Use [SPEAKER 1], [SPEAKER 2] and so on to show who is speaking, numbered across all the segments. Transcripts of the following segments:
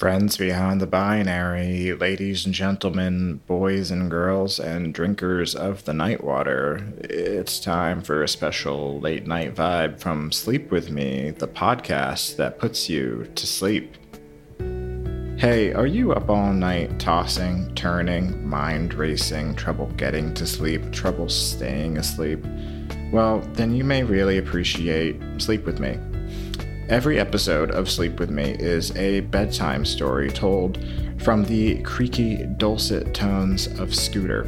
[SPEAKER 1] Friends behind the binary, ladies and gentlemen, boys and girls, and drinkers of the night water, it's time for a special late night vibe from Sleep With Me, the podcast that puts you to sleep. Hey, are you up all night tossing, turning, mind racing, trouble getting to sleep, trouble staying asleep? Well, then you may really appreciate Sleep With Me. Every episode of Sleep With Me is a bedtime story told from the creaky, dulcet tones of Scooter.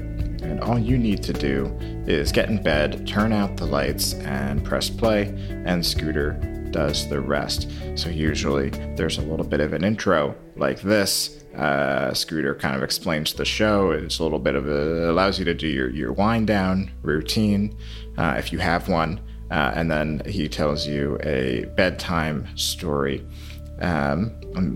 [SPEAKER 1] And all you need to do is get in bed, turn out the lights, and press play, and Scooter does the rest. So, usually, there's a little bit of an intro like this. Uh, Scooter kind of explains the show. It's a little bit of a, allows you to do your, your wind down routine uh, if you have one. Uh, and then he tells you a bedtime story. Um,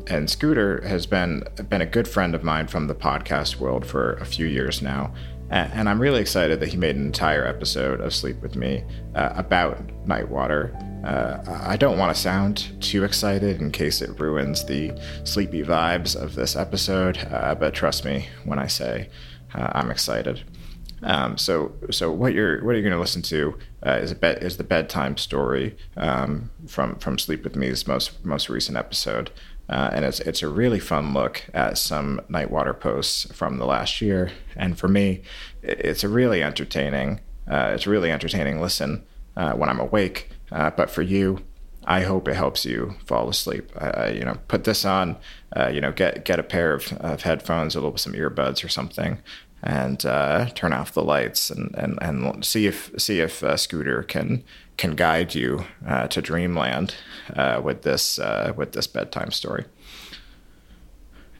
[SPEAKER 1] and Scooter has been been a good friend of mine from the podcast world for a few years now, and I'm really excited that he made an entire episode of Sleep with Me uh, about Nightwater. Uh, I don't want to sound too excited in case it ruins the sleepy vibes of this episode, uh, but trust me when I say uh, I'm excited. Um, so, so what you're what are you going to listen to uh, is a bed, is the bedtime story um, from from Sleep with Me's most most recent episode, uh, and it's it's a really fun look at some Nightwater posts from the last year, and for me, it's a really entertaining uh, it's a really entertaining listen uh, when I'm awake, uh, but for you. I hope it helps you fall asleep. you know, put this on. Uh, you know, get get a pair of, of headphones, a little some earbuds or something, and uh, turn off the lights and, and, and see if see if uh, Scooter can can guide you uh, to dreamland uh, with this uh, with this bedtime story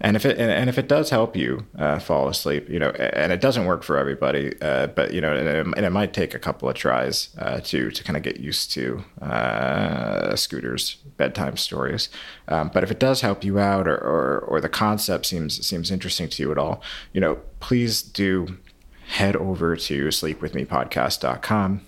[SPEAKER 1] and if it and if it does help you uh, fall asleep, you know, and it doesn't work for everybody, uh, but you know, and it, and it, might take a couple of tries uh, to to kind of get used to uh, Scooter's bedtime stories. Um, but if it does help you out, or, or or the concept seems seems interesting to you at all, you know, please do head over to sleepwithmepodcast.com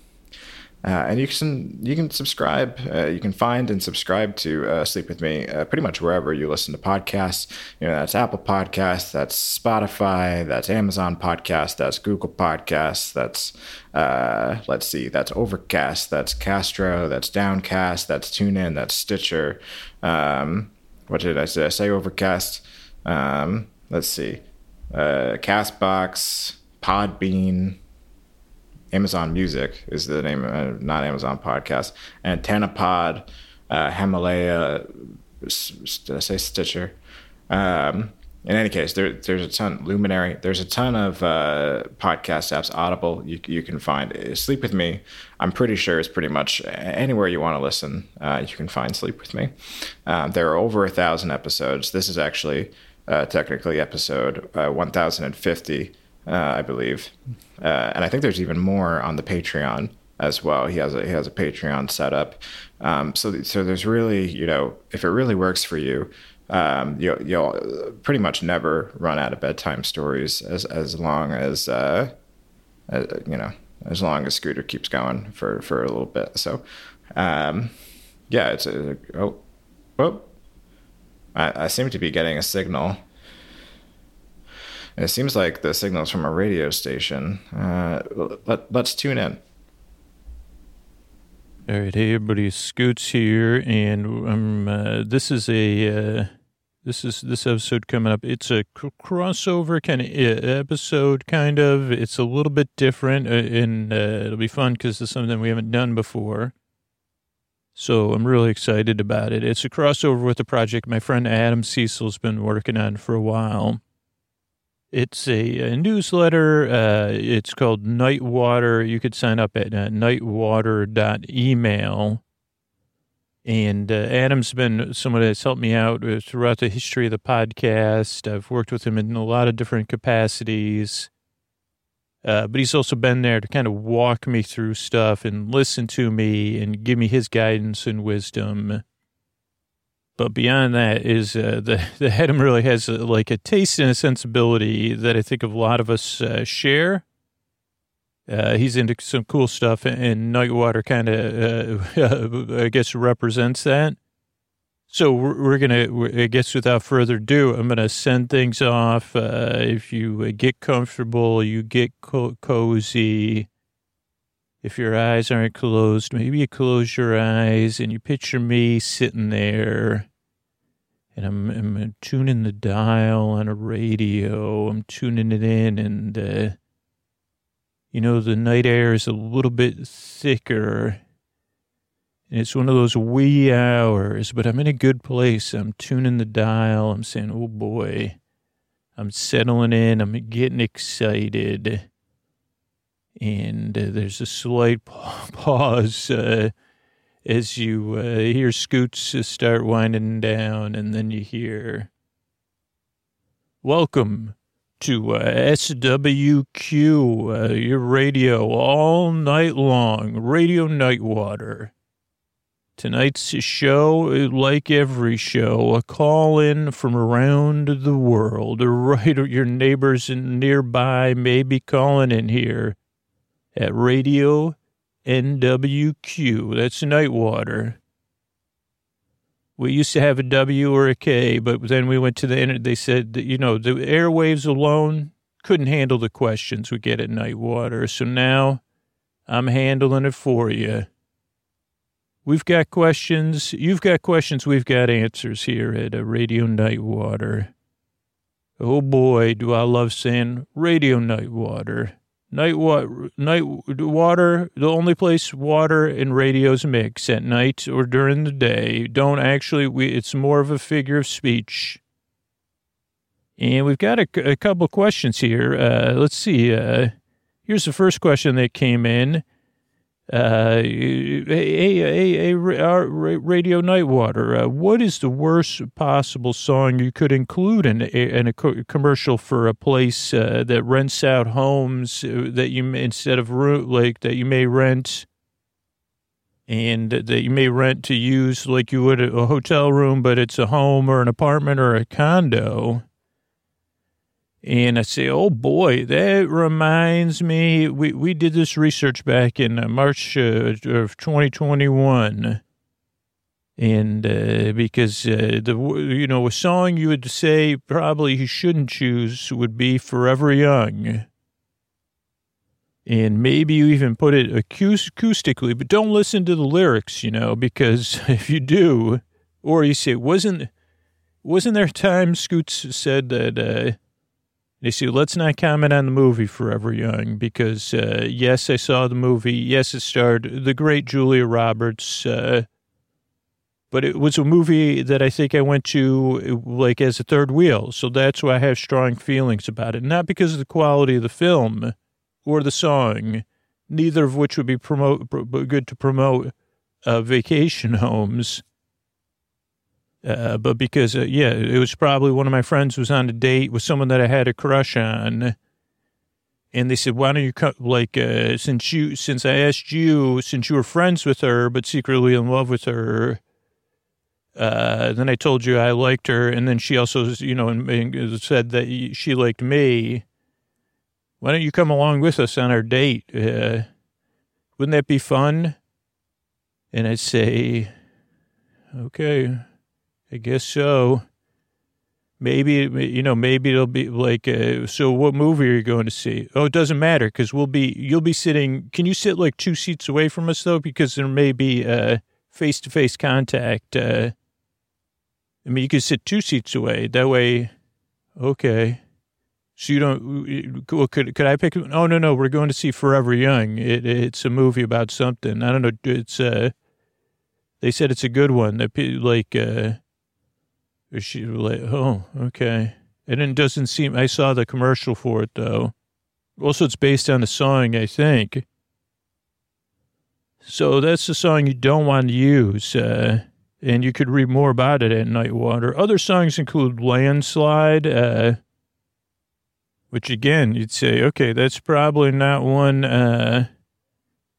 [SPEAKER 1] uh, and you can you can subscribe. Uh, you can find and subscribe to uh, Sleep with Me uh, pretty much wherever you listen to podcasts. You know that's Apple Podcasts, that's Spotify, that's Amazon Podcast, that's Google Podcasts, that's uh, let's see, that's Overcast, that's Castro, that's Downcast, that's TuneIn, that's Stitcher. Um, what did I say? I say Overcast. Um, let's see, uh, Castbox, Podbean. Amazon Music is the name, uh, not Amazon Podcast, and Pod, uh, Himalaya, did I say Stitcher? Um, in any case, there, there's a ton, Luminary, there's a ton of uh, podcast apps, Audible, you, you can find. Sleep With Me, I'm pretty sure it's pretty much anywhere you want to listen, uh, you can find Sleep With Me. Um, there are over a thousand episodes. This is actually uh, technically episode uh, 1050 uh, I believe, uh, and I think there's even more on the Patreon as well. He has a he has a Patreon set up, um, so so there's really you know if it really works for you. Um, you'll, you'll pretty much never run out of bedtime stories as as long as, uh, as you know as long as Scooter keeps going for for a little bit. So, um, yeah, it's a, oh, oh, I, I seem to be getting a signal it seems like the signal's from a radio station. Uh, let, let's tune in.
[SPEAKER 2] All right, hey everybody, Scoots here, and um, uh, this is a uh, this is this episode coming up. It's a crossover kind of episode, kind of. It's a little bit different, uh, and uh, it'll be fun because it's something we haven't done before. So I'm really excited about it. It's a crossover with a project my friend Adam Cecil's been working on for a while. It's a, a newsletter. Uh, it's called Nightwater. You could sign up at uh, nightwater.email. And uh, Adam's been someone that's helped me out throughout the history of the podcast. I've worked with him in a lot of different capacities. Uh, but he's also been there to kind of walk me through stuff and listen to me and give me his guidance and wisdom. But beyond that is uh, the the Hedem really has a, like a taste and a sensibility that I think a lot of us uh, share. Uh, he's into some cool stuff, and Nightwater kind of, uh, I guess, represents that. So we're, we're gonna. I guess without further ado, I'm gonna send things off. Uh, if you uh, get comfortable, you get co- cozy. If your eyes aren't closed, maybe you close your eyes and you picture me sitting there. And I'm, I'm tuning the dial on a radio. I'm tuning it in, and uh, you know the night air is a little bit thicker and it's one of those wee hours, but I'm in a good place. I'm tuning the dial. I'm saying, oh boy, I'm settling in. I'm getting excited. And uh, there's a slight pause uh, as you uh, hear Scoots start winding down, and then you hear, Welcome to uh, SWQ, uh, your radio all night long, Radio Nightwater. Tonight's show, like every show, a call in from around the world. Right, your neighbors nearby may be calling in here at Radio NWQ. That's Nightwater. We used to have a W or a K, but then we went to the internet. They said that, you know, the airwaves alone couldn't handle the questions we get at Nightwater. So now I'm handling it for you. We've got questions. You've got questions. We've got answers here at a Radio Nightwater. Oh boy, do I love saying Radio Nightwater. Night water, night water, the only place water and radios mix at night or during the day. Don't actually, we, it's more of a figure of speech. And we've got a, a couple questions here. Uh, let's see. Uh, here's the first question that came in uh, a, a, a, Radio Nightwater, uh, what is the worst possible song you could include in a, in a co- commercial for a place uh, that rents out homes uh, that you instead of like that you may rent and that you may rent to use like you would a hotel room, but it's a home or an apartment or a condo? And I say, oh boy, that reminds me. We, we did this research back in uh, March uh, of 2021. And uh, because uh, the you know a song you would say probably you shouldn't choose would be "Forever Young," and maybe you even put it acoustically, but don't listen to the lyrics, you know, because if you do, or you say wasn't wasn't there a time Scoots said that uh, they say, let's not comment on the movie Forever Young because, uh, yes, I saw the movie. Yes, it starred the great Julia Roberts. Uh, but it was a movie that I think I went to like as a third wheel. So that's why I have strong feelings about it. Not because of the quality of the film or the song, neither of which would be promote, good to promote uh, vacation homes. Uh, but because, uh, yeah, it was probably one of my friends was on a date with someone that I had a crush on. And they said, why don't you come, like, uh, since you, since I asked you, since you were friends with her, but secretly in love with her, uh, then I told you I liked her. And then she also, you know, said that she liked me. Why don't you come along with us on our date? Uh, wouldn't that be fun? And I'd say, okay. I guess so. Maybe, you know, maybe it'll be like, uh, so what movie are you going to see? Oh, it doesn't matter because we'll be, you'll be sitting, can you sit like two seats away from us though? Because there may be face to face contact. Uh, I mean, you could sit two seats away. That way, okay. So you don't, well, could, could I pick? Oh, no, no, we're going to see Forever Young. It, it's a movie about something. I don't know. It's, uh, they said it's a good one. That like, uh, she like, oh, okay. And it doesn't seem, I saw the commercial for it though. Also, it's based on a song, I think. So that's the song you don't want to use. Uh, and you could read more about it at Nightwater. Other songs include Landslide, uh, which again, you'd say, okay, that's probably not one, uh,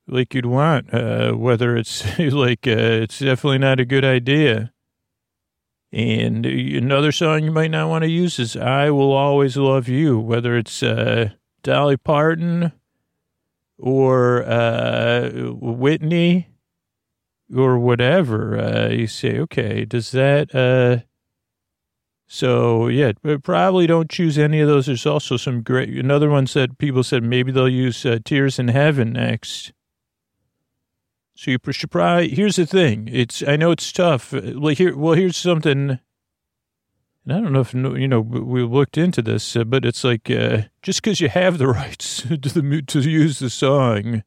[SPEAKER 2] like you'd want, uh, whether it's like, uh, it's definitely not a good idea. And another song you might not want to use is I Will Always Love You, whether it's uh, Dolly Parton or uh, Whitney. or whatever. Uh, you say, okay, does that, uh, so yeah, probably don't choose any of those. There's also some great, another one said, people said maybe they'll use uh, Tears in Heaven next. So you should probably, here's the thing. It's, I know it's tough. Like here, well, here's something, and I don't know if, you know, we looked into this, uh, but it's like, uh, just because you have the rights to the, to use the song,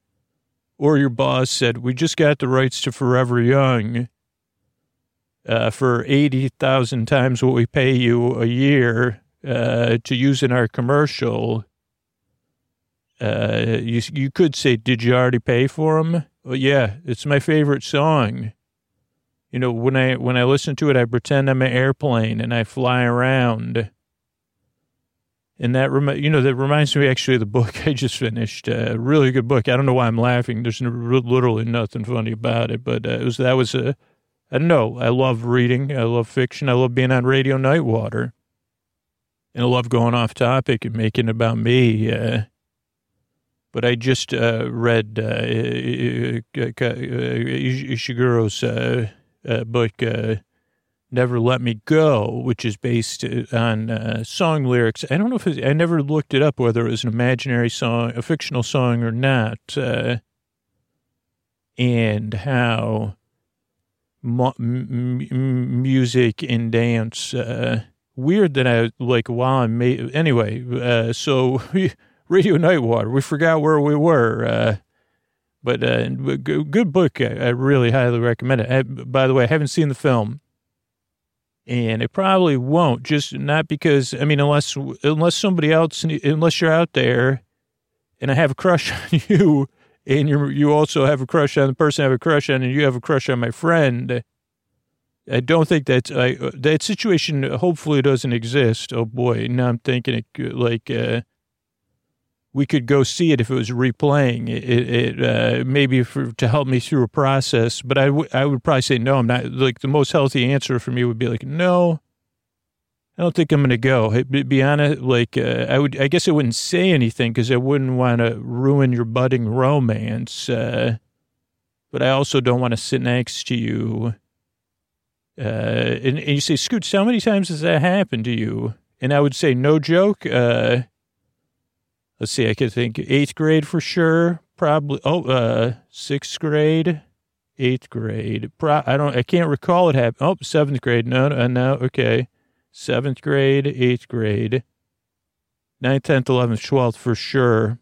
[SPEAKER 2] or your boss said, we just got the rights to Forever Young, uh, for 80,000 times what we pay you a year uh, to use in our commercial, uh, you, you could say, did you already pay for them? Well, yeah, it's my favorite song. You know, when I when I listen to it, I pretend I'm an airplane and I fly around. And that you know that reminds me actually of the book I just finished. A uh, really good book. I don't know why I'm laughing. There's literally nothing funny about it, but uh, it was that was a I don't know. I love reading. I love fiction. I love being on Radio Nightwater. And I love going off topic and making about me. Uh, but I just uh, read uh, Ishiguro's uh, uh, book, uh, Never Let Me Go, which is based on song lyrics. I don't know if I never looked it up whether it was an imaginary song, a fictional song or not, and how m- music and dance. Uh, weird that I like while I'm ma- anyway. Uh, so Radio Nightwater, we forgot where we were. Uh, but uh, good book. I, I, really highly recommend it. I, by the way, I haven't seen the film, and it probably won't. Just not because I mean, unless unless somebody else, unless you're out there, and I have a crush on you and you you also have a crush on the person I have a crush on, and you have a crush on my friend. I don't think that's I, that situation hopefully doesn't exist. Oh boy, now I'm thinking it like uh, we could go see it if it was replaying it, it uh, maybe for, to help me through a process. But I, w- I would probably say no. I'm not like the most healthy answer for me would be like no. I don't think I'm going to go. Be honest, like uh, I would. I guess I wouldn't say anything because I wouldn't want to ruin your budding romance. Uh, but I also don't want to sit next to you. Uh, and, and, you say, Scoots, how many times has that happened to you? And I would say, no joke. Let's see, I could think eighth grade for sure. Probably. Oh, uh, sixth grade, eighth grade. Pro, I don't. I can't recall it happened. Oh, seventh grade. No, no, no. Okay seventh grade, eighth grade, ninth, tenth, eleventh, twelfth for sure.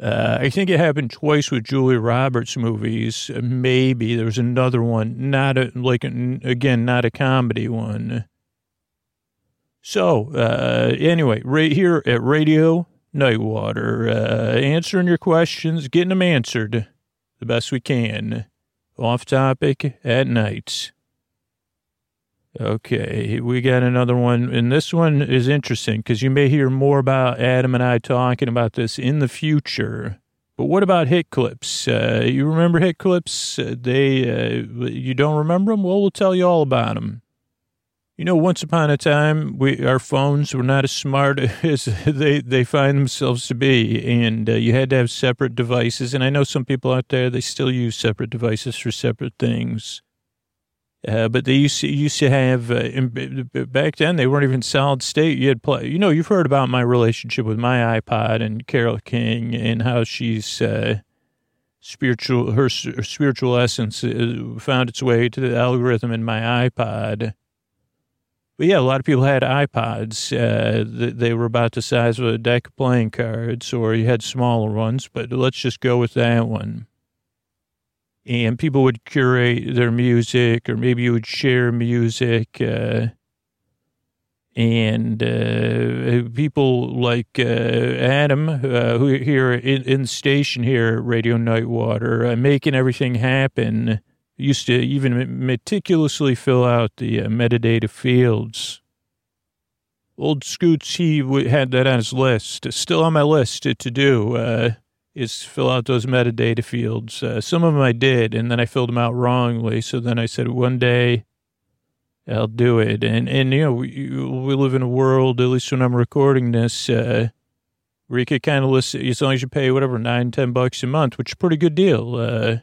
[SPEAKER 2] Uh, I think it happened twice with Julie Roberts movies. Maybe there was another one, not a like again, not a comedy one. So uh, anyway, right here at Radio Nightwater, uh, answering your questions, getting them answered the best we can, off topic at night. Okay, we got another one, and this one is interesting because you may hear more about Adam and I talking about this in the future. But what about hit clips? Uh, you remember hit clips? Uh, they, uh, you don't remember them? Well, we'll tell you all about them. You know, once upon a time, we our phones were not as smart as they they find themselves to be, and uh, you had to have separate devices. And I know some people out there they still use separate devices for separate things. Uh, but they used to, used to have uh, back then they weren't even solid state. You had play. You know, you've heard about my relationship with my iPod and Carole King and how she's uh, spiritual. Her, her, spiritual essence uh, found its way to the algorithm in my iPod. But yeah, a lot of people had iPods. Uh, they were about the size of a deck of playing cards, or you had smaller ones. But let's just go with that one and people would curate their music, or maybe you would share music. Uh, and uh, people like uh, Adam, uh, who here in, in, the station here at Radio Nightwater, uh, making everything happen, used to even meticulously fill out the uh, metadata fields. Old Scoots, he had that on his list, still on my list to, do uh, is fill out those metadata fields. Uh, some of them I did, and then I filled them out wrongly. So then I said, one day I'll do it. And, and you know, we, we live in a world, at least when I'm recording this, uh, where you could kind of listen, as long as you pay whatever, nine, ten bucks a month, which is a pretty good deal.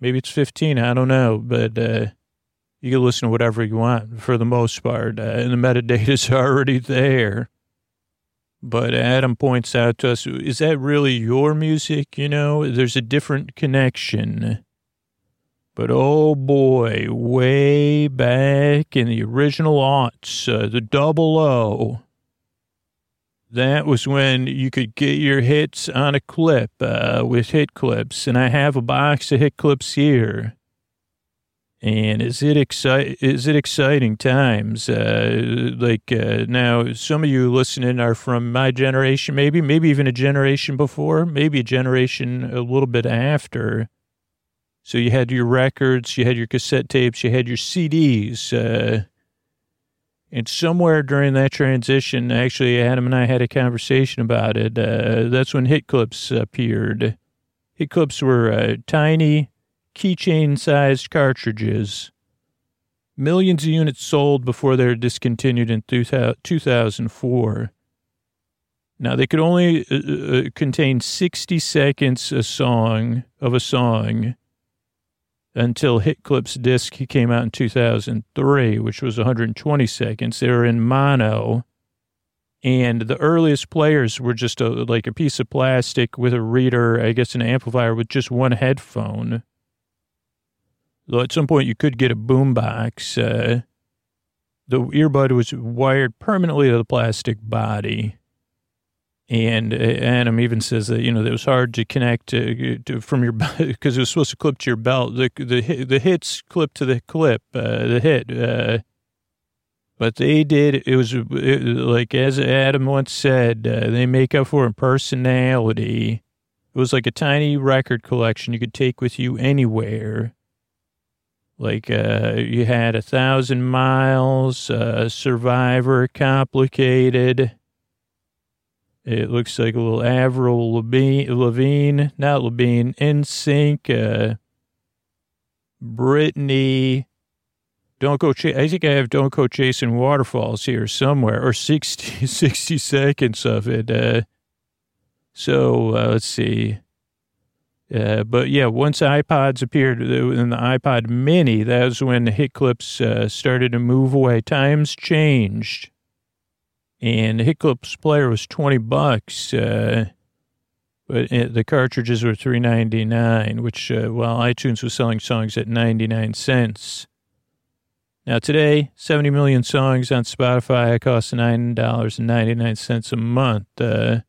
[SPEAKER 2] Maybe it's 15. I don't know. But uh, you can listen to whatever you want for the most part. Uh, and the metadata's already there. But Adam points out to us, is that really your music? You know, there's a different connection. But oh boy, way back in the original aughts, uh, the double O, that was when you could get your hits on a clip uh, with hit clips. And I have a box of hit clips here. And is it exci- Is it exciting times? Uh, like uh, now, some of you listening are from my generation, maybe, maybe even a generation before, maybe a generation a little bit after. So you had your records, you had your cassette tapes, you had your CDs. Uh, and somewhere during that transition, actually, Adam and I had a conversation about it. Uh, that's when hit clips appeared. Hit clips were uh, tiny keychain sized cartridges. Millions of units sold before they were discontinued in 2004. Now, they could only uh, uh, contain 60 seconds a song of a song until Hit Clips disc came out in 2003, which was 120 seconds. They were in mono. And the earliest players were just a, like a piece of plastic with a reader, I guess an amplifier with just one headphone. Though at some point you could get a boombox. Uh, the earbud was wired permanently to the plastic body. And uh, Adam even says that, you know, it was hard to connect to, to from your, because it was supposed to clip to your belt. The, the, the hits clip to the clip, uh, the hit. Uh, but they did, it was it, like, as Adam once said, uh, they make up for in personality. It was like a tiny record collection you could take with you anywhere. Like uh, you had a thousand miles, uh, Survivor, complicated. It looks like a little Avril Lavigne not Lavigne, NSYNC, uh, Britney. Don't go. Ch- I think I have "Don't Go Chasing Waterfalls" here somewhere, or 60, 60 seconds of it. Uh, so uh, let's see. Uh, but yeah, once iPods appeared in the iPod Mini, that was when the hit clips uh, started to move away. Times changed, and the hit clips player was twenty bucks, uh, but the cartridges were three ninety nine. Which, uh, while iTunes was selling songs at ninety nine cents. Now today, seventy million songs on Spotify cost nine dollars and ninety nine cents a month. Uh,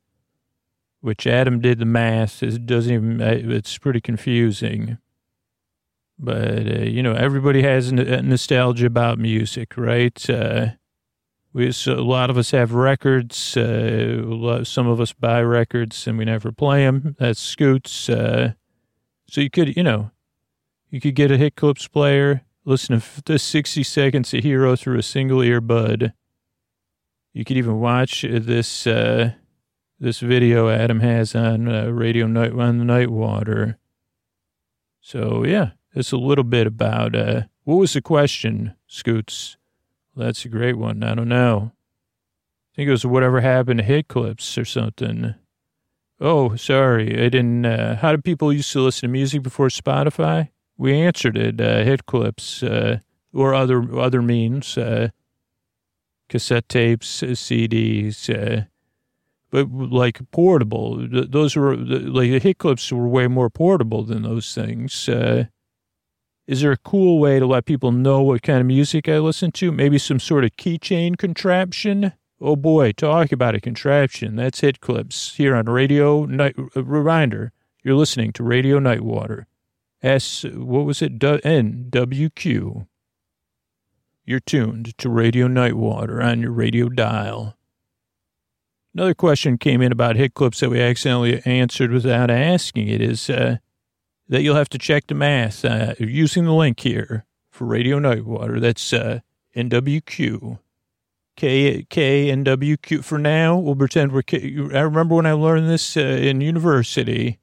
[SPEAKER 2] which Adam did the math. It doesn't even, uh, it's pretty confusing. But, uh, you know, everybody has nostalgia about music, right? Uh, we, so a lot of us have records. Uh, some of us buy records and we never play them. That's Scoots. Uh, so you could, you know, you could get a hit clips player, listen to 60 seconds of Hero through a single earbud. You could even watch this, uh, this video Adam has on uh, Radio Night on the Nightwater. So yeah, it's a little bit about uh, what was the question, Scoots? That's a great one. I don't know. I think it was whatever happened to hit clips or something. Oh, sorry, I didn't. Uh, how did people used to listen to music before Spotify? We answered it. Uh, hit clips uh, or other other means, uh, cassette tapes, CDs uh, but like portable. Those were like the hit clips were way more portable than those things. Is there a cool way to let people know what kind of music I listen to? Maybe some sort of keychain contraption. Oh boy, talk about a contraption. That's hit clips here on Radio Night. Uh, reminder: you're listening to Radio Nightwater. S. What was it? N W Q. You're tuned to Radio Nightwater on your radio dial. Another question came in about hit clips that we accidentally answered without asking it is uh, that you'll have to check the math uh, using the link here for Radio Nightwater. That's uh, NWQ. K, K, For now, we'll pretend we're K. I remember when I learned this uh, in university.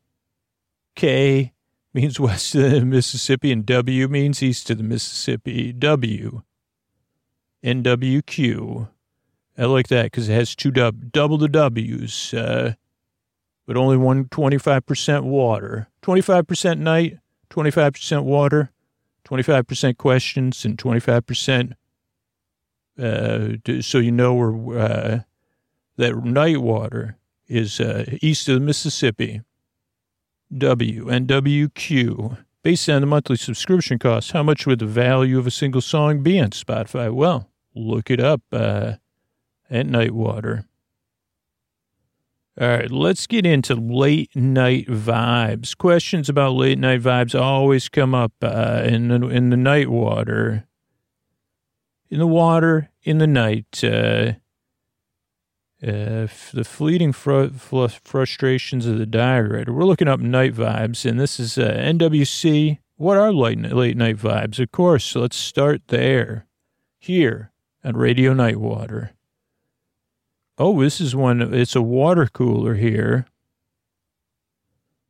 [SPEAKER 2] K means west of the Mississippi and W means east of the Mississippi. W. N W Q. I like that because it has two dub, double the W's, uh, but only one 25% water. 25% night, 25% water, 25% questions, and 25% uh, so you know where uh, that night water is uh, east of the Mississippi. W and WQ. Based on the monthly subscription cost, how much would the value of a single song be on Spotify? Well, look it up uh, at Nightwater. All right, let's get into late night vibes. Questions about late night vibes always come up uh, in the, in the night water. In the water, in the night. Uh, uh, the fleeting fr- fr- frustrations of the diary. We're looking up night vibes, and this is uh, NWC. What are late, late night vibes? Of course, let's start there. Here on Radio Nightwater. Oh, this is one. It's a water cooler here.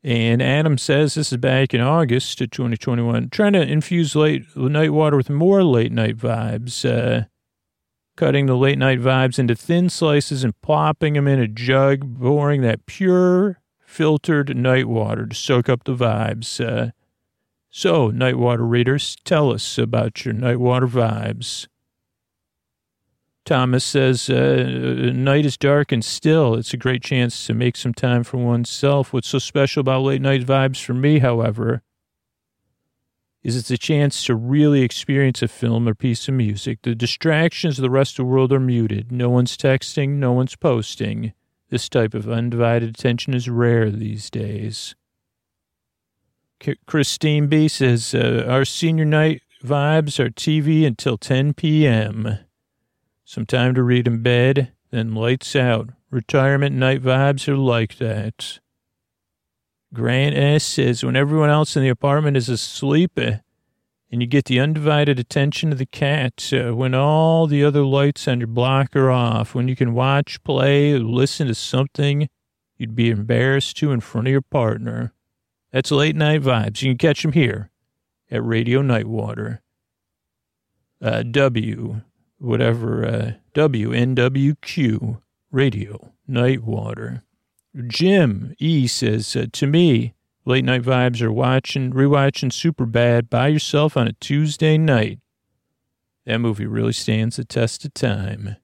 [SPEAKER 2] And Adam says this is back in August of 2021, trying to infuse late night water with more late night vibes. Uh, cutting the late night vibes into thin slices and plopping them in a jug, pouring that pure filtered night water to soak up the vibes. Uh, so, night water readers, tell us about your night water vibes. Thomas says, uh, night is dark and still. It's a great chance to make some time for oneself. What's so special about late night vibes for me, however, is it's a chance to really experience a film or piece of music. The distractions of the rest of the world are muted. No one's texting, no one's posting. This type of undivided attention is rare these days. Christine B says, uh, Our senior night vibes are TV until 10 p.m. Some time to read in bed, then lights out. Retirement night vibes are like that. Grant S says, when everyone else in the apartment is asleep uh, and you get the undivided attention of the cat, uh, when all the other lights on your block are off, when you can watch, play, listen to something you'd be embarrassed to in front of your partner. That's late night vibes. You can catch them here at Radio Nightwater. Uh, w, whatever, uh, WNWQ, Radio Nightwater. Jim E says, uh, to me, late night vibes are watching, rewatching Superbad by yourself on a Tuesday night. That movie really stands the test of time.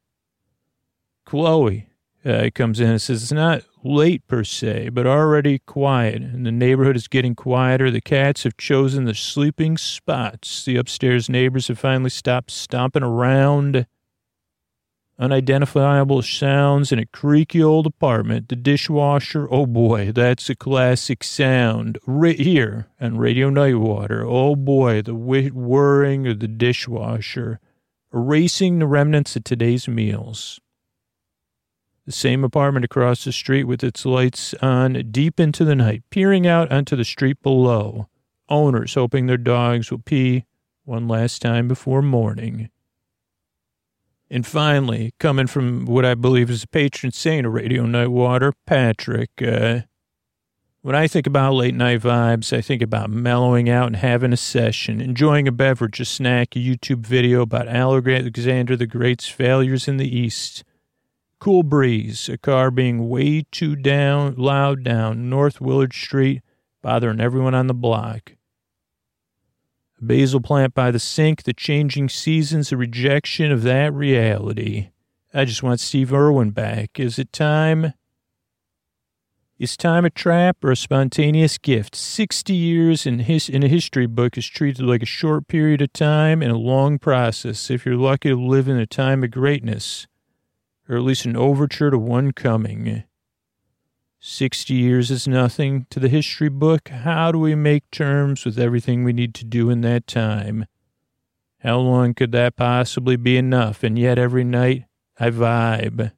[SPEAKER 2] Chloe uh, comes in and says, it's not late per se, but already quiet, and the neighborhood is getting quieter. The cats have chosen the sleeping spots. The upstairs neighbors have finally stopped stomping around unidentifiable sounds in a creaky old apartment. The dishwasher, oh boy, that's a classic sound. Right here on Radio Nightwater, oh boy, the whirring of the dishwasher, erasing the remnants of today's meals. The same apartment across the street with its lights on deep into the night, peering out onto the street below. Owners hoping their dogs will pee one last time before morning. And finally, coming from what I believe is a patron saint of Radio Nightwater, Patrick. Uh, when I think about late night vibes, I think about mellowing out and having a session, enjoying a beverage, a snack, a YouTube video about Alexander the Great's failures in the East. Cool breeze, a car being way too down, loud down North Willard Street, bothering everyone on the block A basil plant by the sink, the changing seasons, the rejection of that reality. I just want Steve Irwin back. Is it time? Is time a trap or a spontaneous gift? 60 years in, his, in a history book is treated like a short period of time and a long process if you're lucky to live in a time of greatness, or at least an overture to one coming. 60 years is nothing to the history book. How do we make terms with everything we need to do in that time? How long could that possibly be enough? And yet every night I vibe.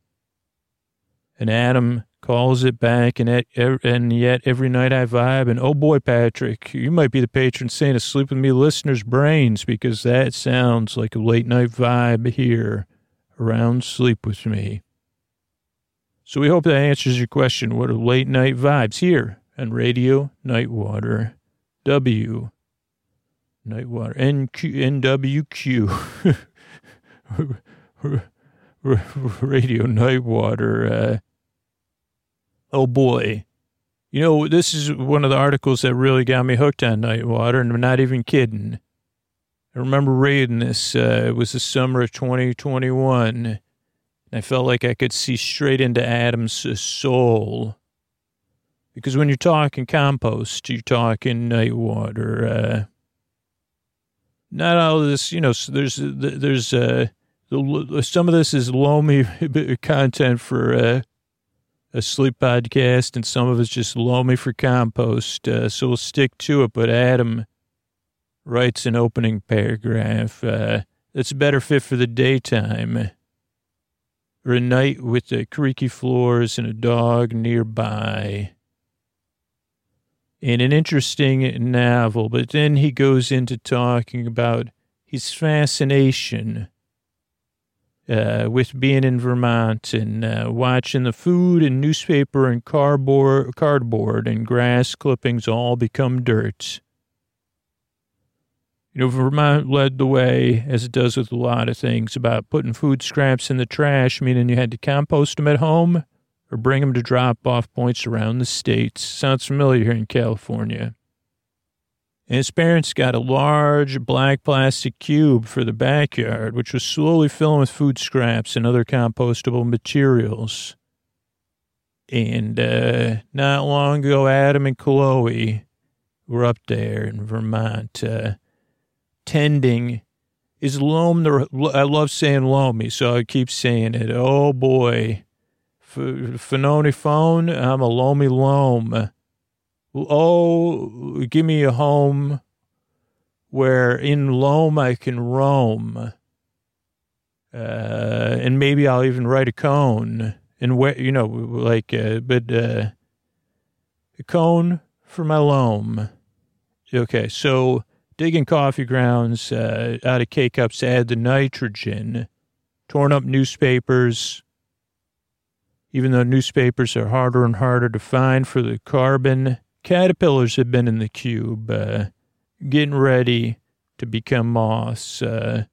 [SPEAKER 2] And Adam calls it back, and, at, er, and yet every night I vibe. And oh boy, Patrick, you might be the patron saint of Sleep With Me listeners' brains because that sounds like a late night vibe here around Sleep With Me. So we hope that answers your question. What are late night vibes here on Radio Nightwater W Nightwater NQ NWQ Radio Nightwater. Uh, oh boy, You know, this is one of the articles that really got me hooked on night water, and I'm not even kidding. I remember reading this. Uh, it was the summer of 2021. I felt like I could see straight into Adam's uh, soul. Because when you're talking compost, you're talking night water. Uh, not all this, you know, there's, there's, uh, some of this is loamy content for, uh, a sleep podcast, and some of it's just loamy for compost. Uh, so we'll stick to it. But Adam writes an opening paragraph uh, that's a better fit for the daytime or a night with the creaky floors and a dog nearby. In an interesting novel, but then he goes into talking about his fascination uh, with being in Vermont and uh, watching the food and newspaper and cardboard, cardboard and grass clippings all become dirt. You know, Vermont led the way, as it does with a lot of things, about putting food scraps in the trash, meaning you had to compost them at home or bring them to drop off points around the states. Sounds familiar here in California. And his parents got a large black plastic cube for the backyard, which was slowly filling with food scraps and other compostable materials. And uh, not long ago, Adam and Chloe were up there in Vermont uh, tending. Is loam the? I love saying loamy, so I keep saying it. Oh boy, Finoni phone. I'm a loamy loam Oh, give me a home where in Loam I can roam. Uh, and maybe I'll even write a cone and where, you know, like, uh, but, uh, a cone for my loam. Okay. So digging coffee grounds, uh, out of K cups to add the nitrogen, torn up newspapers, even though newspapers are harder and harder to find for the carbon caterpillars have been in the cube, uh, getting ready to become moths. Uh,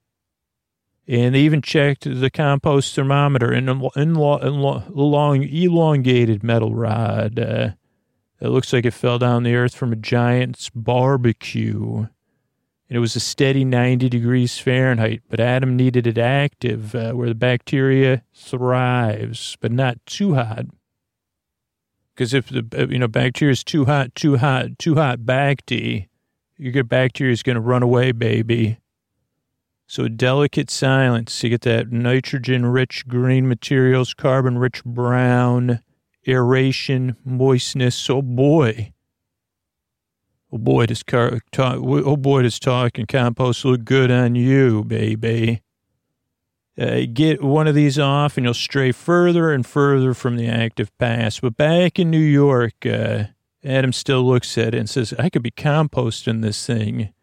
[SPEAKER 2] and they even checked the compost thermometer in a, long, elongated metal rod. Uh, it looks like it fell down the earth from a giant's barbecue. And it was a steady 90 degrees Fahrenheit, but Adam needed it active uh, where the bacteria thrives, but not too hot. Because if the uh, you know bacteria is too hot, too hot, too hot, bacti, your bacteria is going to run away, baby. So delicate silence. You get that nitrogen-rich green materials, carbon-rich brown, aeration, moistness. Oh boy. Oh boy, does car, talk, oh boy, does talk and compost look good on you, baby uh, get one of these off and you'll stray further and further from the active past. But back in New York, uh, Adam still looks at it and says, I could be composting this thing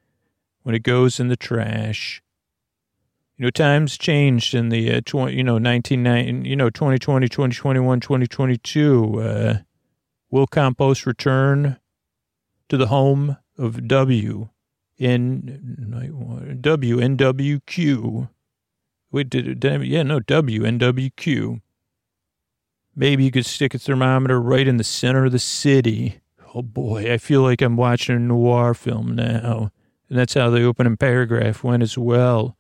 [SPEAKER 2] when it goes in the trash. You know, times changed in the, uh, 20, you know, 1990, you know, 2020, 2021, 2022. Uh, will compost return to the home of W in WNWQ? Wait, did, did yeah, no, WNWQ. Maybe you could stick a thermometer right in the center of the city. Oh boy, I feel like I'm watching a noir film now. And that's how the opening paragraph went as well.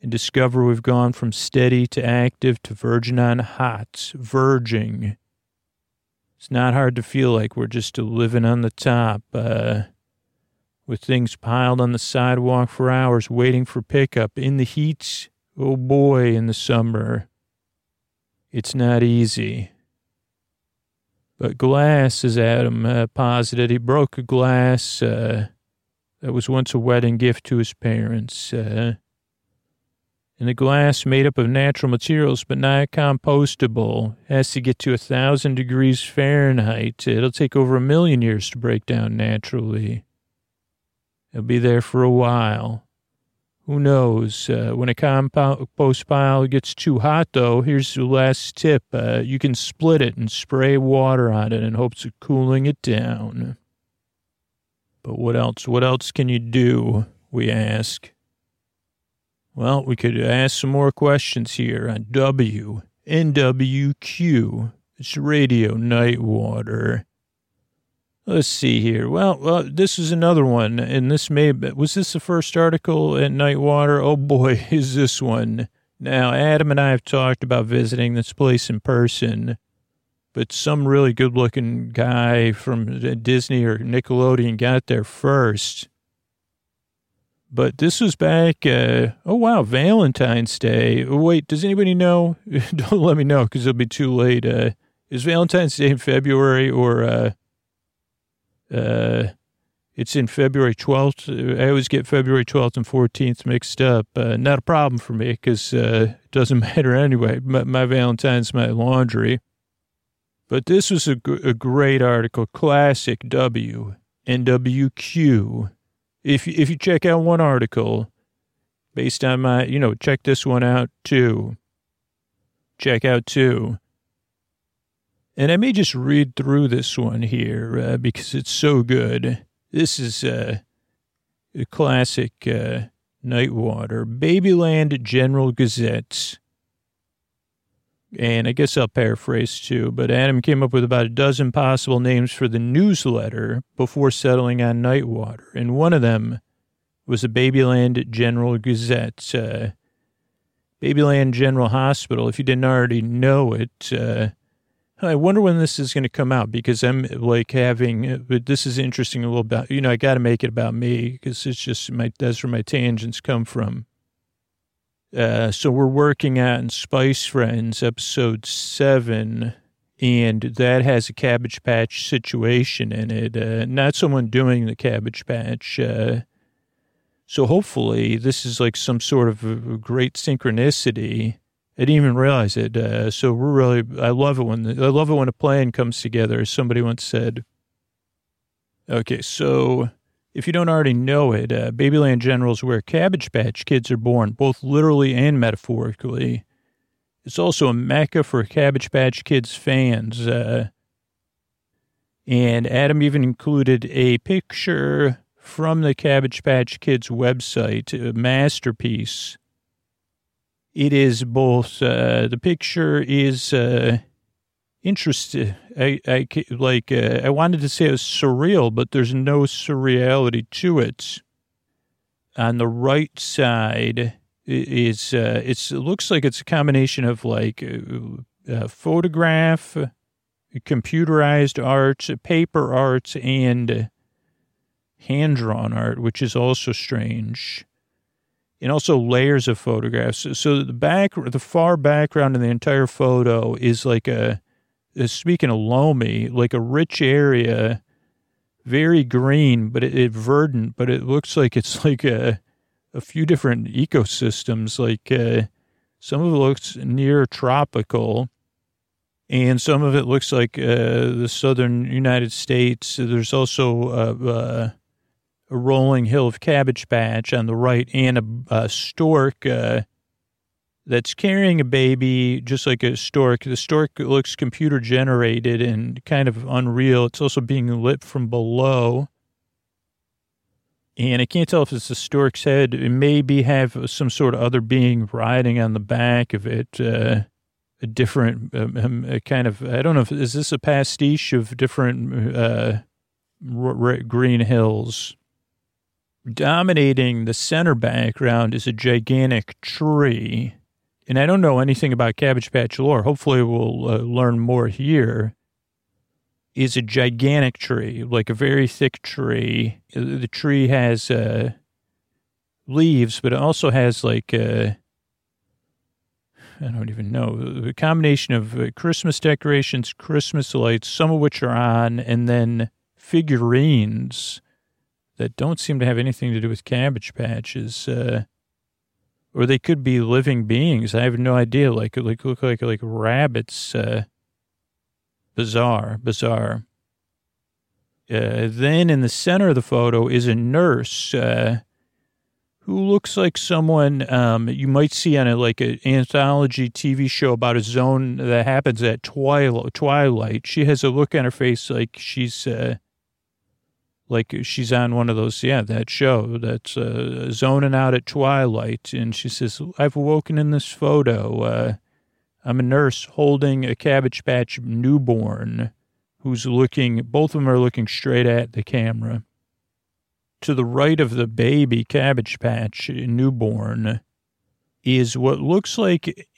[SPEAKER 2] And discover we've gone from steady to active to virgin on hot, verging. It's not hard to feel like we're just living on the top, uh, with things piled on the sidewalk for hours waiting for pickup in the heat Oh boy, in the summer, it's not easy. But glass, as Adam uh, posited, he broke a glass uh, that was once a wedding gift to his parents. Uh, and the glass, made up of natural materials but not compostable, has to get to a thousand degrees Fahrenheit. It'll take over a million years to break down naturally. It'll be there for a while. Who knows? Uh, when a compost pile gets too hot, though, here's the last tip. Uh, you can split it and spray water on it in hopes of cooling it down. But what else? What else can you do? We ask. Well, we could ask some more questions here on WNWQ. It's Radio Night Water. Let's see here. Well, well, this is another one, and this may be, was this the first article at Nightwater? Oh boy, is this one. Now, Adam and I have talked about visiting this place in person, but some really good-looking guy from Disney or Nickelodeon got there first. But this was back. Uh, oh wow, Valentine's Day. Wait, does anybody know? Don't let me know because it'll be too late. Uh, is Valentine's Day in February or? Uh, uh, it's in February 12th. I always get February 12th and 14th mixed up. Uh, not a problem for me because uh, it doesn't matter anyway. My, my, Valentine's, my laundry. But this was a, a great article, classic W, NWQ. If, if you check out one article based on my, you know, check this one out too. Check out two. And I may just read through this one here uh, because it's so good. This is uh, a classic uh, Nightwater, Babyland General Gazette. And I guess I'll paraphrase too, but Adam came up with about a dozen possible names for the newsletter before settling on Nightwater. And one of them was a Babyland General Gazette. Uh, Babyland General Hospital, if you didn't already know it, uh, I wonder when this is going to come out because I'm like having, but this is interesting a little bit. You know, I got to make it about me because it's just my, that's where my tangents come from. Uh, so we're working on Spice Friends episode seven, and that has a Cabbage Patch situation in it. Uh, not someone doing the Cabbage Patch. Uh, so hopefully this is like some sort of great synchronicity I didn't even realize it. Uh, so we're really, I love it when, the, I love it when a plan comes together. Somebody once said, okay, so if you don't already know it, uh, Babyland General is where Cabbage Patch kids are born, both literally and metaphorically. It's also a mecca for Cabbage Patch Kids fans. Uh, and Adam even included a picture from the Cabbage Patch Kids website, a masterpiece it is both, uh, the picture is, uh, interesting. I, I, like, uh, I wanted to say it was surreal, but there's no surreality to it. On the right side is, uh, it's, it looks like it's a combination of like a photograph, computerized art, paper art, and hand drawn art, which is also strange and also layers of photographs. So the back, the far background in the entire photo is like a, speaking of loamy, like a rich area, very green, but it, it verdant, but it looks like it's like a, a few different ecosystems. Like uh, some of it looks near tropical, and some of it looks like uh, the southern United States. There's also uh a rolling hill of cabbage patch on the right and a, a stork uh, that's carrying a baby just like a stork. The stork looks computer generated and kind of unreal. It's also being lit from below. And I can't tell if it's the stork's head. It may be have some sort of other being riding on the back of it. Uh, a different um, um a kind of, I don't know if, is this a pastiche of different uh, r- r- green hills? dominating the center background is a gigantic tree. And I don't know anything about Cabbage Patch lore. Hopefully, we'll uh, learn more here. Is a gigantic tree, like a very thick tree. The tree has uh, leaves, but it also has like uh, I don't even know a combination of uh, Christmas decorations, Christmas lights, some of which are on, and then figurines that don't seem to have anything to do with cabbage patches. Uh, or they could be living beings. I have no idea. Like, like look like like rabbits. Uh, bizarre, bizarre. Uh, then in the center of the photo is a nurse uh, who looks like someone um, you might see on a like an anthology TV show about a zone that happens at twilight. Twilight. She has a look on her face like she's uh, like she's on one of those, yeah, that show that's uh, zoning out at twilight. And she says, I've woken in this photo. Uh, I'm a nurse holding a Cabbage Patch newborn who's looking, both of them are looking straight at the camera. To the right of the baby Cabbage Patch newborn is what looks like,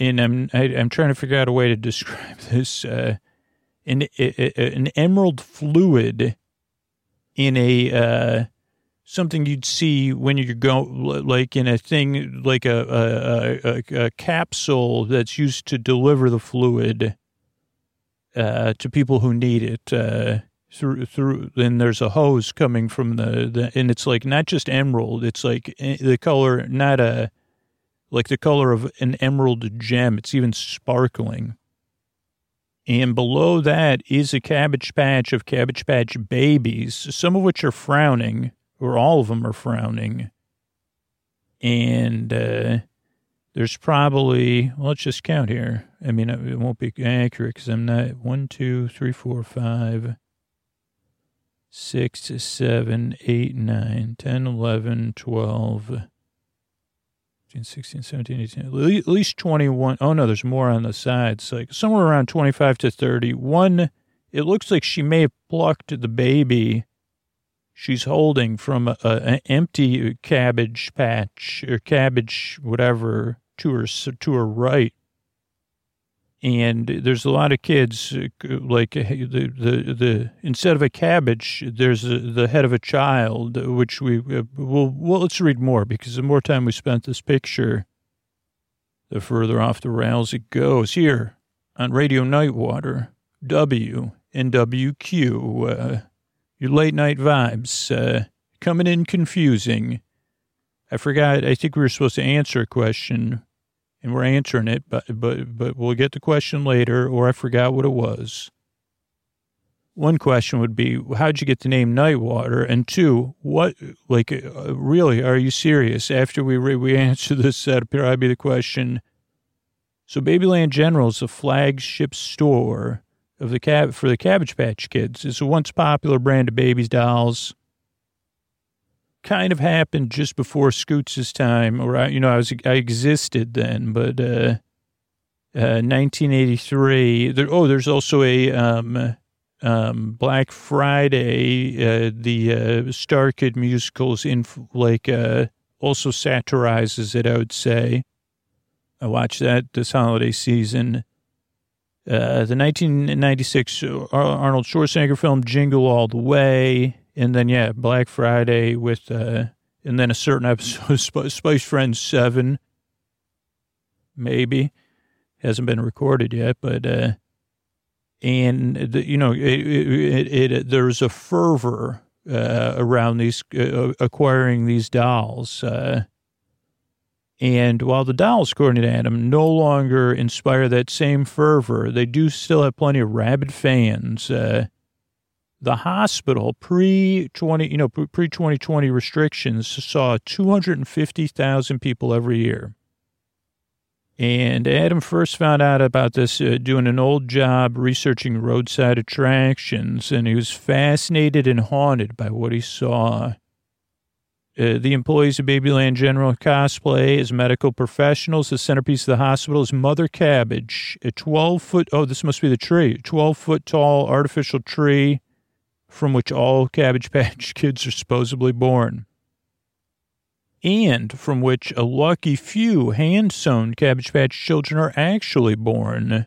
[SPEAKER 2] and I'm, I, am trying to figure out a way to describe this, uh, an, an emerald fluid in a, uh, something you'd see when you go like in a thing like a a, a, a capsule that's used to deliver the fluid uh, to people who need it uh, through through. Then there's a hose coming from the, the and it's like not just emerald. It's like eh, the color, not a like the color of an emerald gem. It's even sparkling. And below that is a cabbage patch of cabbage patch babies, some of which are frowning or all of them are frowning. And uh, there's probably, well, let's just count here. I mean, it won't be accurate because I'm not one, two, three, four, five, six, seven, eight, nine, 10, 11, 12, 16, 17, 18, at least 21. Oh, no, there's more on the sides. Like somewhere around 25 to 30. One, it looks like she may have plucked the baby she's holding from an empty cabbage patch or cabbage whatever to her to her right and there's a lot of kids like the the, the instead of a cabbage there's a, the head of a child which we uh, will well let's read more because the more time we spent this picture the further off the rails it goes here on radio nightwater w uh, your late night vibes uh, coming in confusing. I forgot. I think we were supposed to answer a question, and we're answering it, but but but we'll get the question later. Or I forgot what it was. One question would be, how'd you get the name Nightwater? And two, what, like, uh, really, are you serious? After we re- we answer this, that'd probably be the question. So Babyland General is a flagship store of the cab for the Cabbage Patch Kids. It's a once popular brand of babies dolls. Kind of happened just before Scoots' time, or I, you know, I was I existed then, but uh, uh, 1983. There, oh, there's also a um, um, Black Friday. Uh, the uh, StarKid musicals in like uh, also satirizes it. I would say. I watched that this holiday season. Uh, the 1996 Arnold Schwarzenegger film Jingle All the Way, and then yeah, Black Friday with, uh, and then a certain episode of Spice Friends Seven, maybe hasn't been recorded yet, but uh, and the, you know it, it, it, it, there's a fervor uh, around these uh, acquiring these dolls. Uh, and while the dolls, according to Adam, no longer inspire that same fervor, they do still have plenty of rabid fans. Uh, the hospital pre 20, you know, pre 2020 restrictions saw 250,000 people every year. And Adam first found out about this uh, doing an old job researching roadside attractions, and he was fascinated and haunted by what he saw. Uh, the employees of Babyland General cosplay as medical professionals. The centerpiece of the hospital is Mother Cabbage, a 12 foot, oh, this must be the tree, 12 foot tall artificial tree from which all Cabbage Patch kids are supposedly born. And from which a lucky few hand sewn Cabbage Patch children are actually born.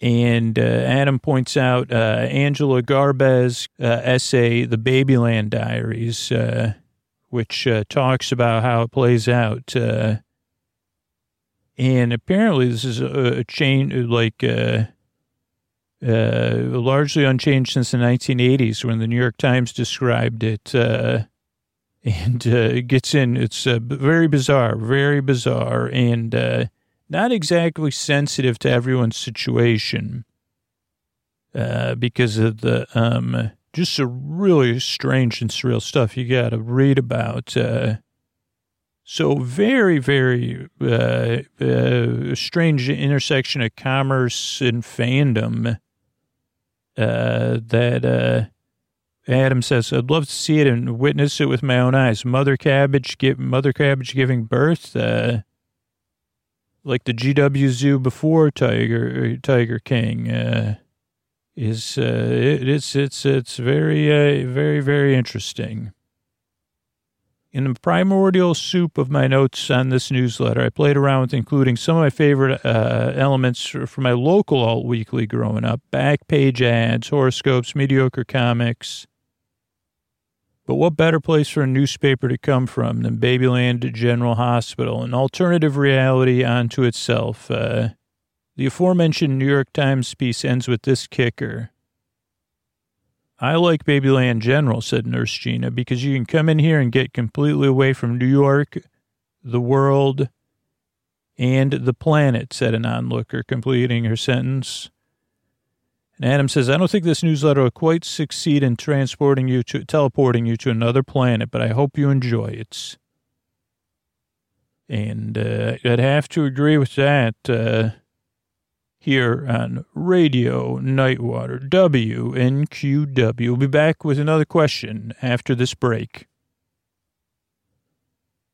[SPEAKER 2] And uh, Adam points out uh, Angela Garbes' uh, essay, The Babyland Diaries, uh, which uh, talks about how it plays out. Uh, and apparently, this is a, a chain like largely unchanged since the 1980s when the New York Times described it. and it gets in, it's very bizarre, very bizarre. And not exactly sensitive to everyone's situation uh, because of the um, just a really strange and surreal stuff you got to read about. Uh, so very, very uh, uh, strange intersection of commerce and fandom uh, that uh, Adam says, I'd love to see it and witness it with my own eyes. Mother Cabbage, give, Mother Cabbage giving birth. Uh, like the GW Zoo before Tiger Tiger King. Uh, is uh, it, it's it's it's very uh, very very interesting. In the primordial soup of my notes on this newsletter, I played around with including some of my favorite uh, elements for my local alt weekly growing up: back page ads, horoscopes, mediocre comics. But what better place for a newspaper to come from than Babyland General Hospital, an alternative reality unto itself? Uh, the aforementioned New York Times piece ends with this kicker. I like Babyland General, said Nurse Gina, because you can come in here and get completely away from New York, the world, and the planet, said an onlooker, completing her sentence. And Adam says, I don't think this newsletter will quite succeed in transporting you to, teleporting you to another planet, but I hope you enjoy it. And uh, I'd have to agree with that. Uh, here on Radio Nightwater, WNQW. We'll be back with another question after this break.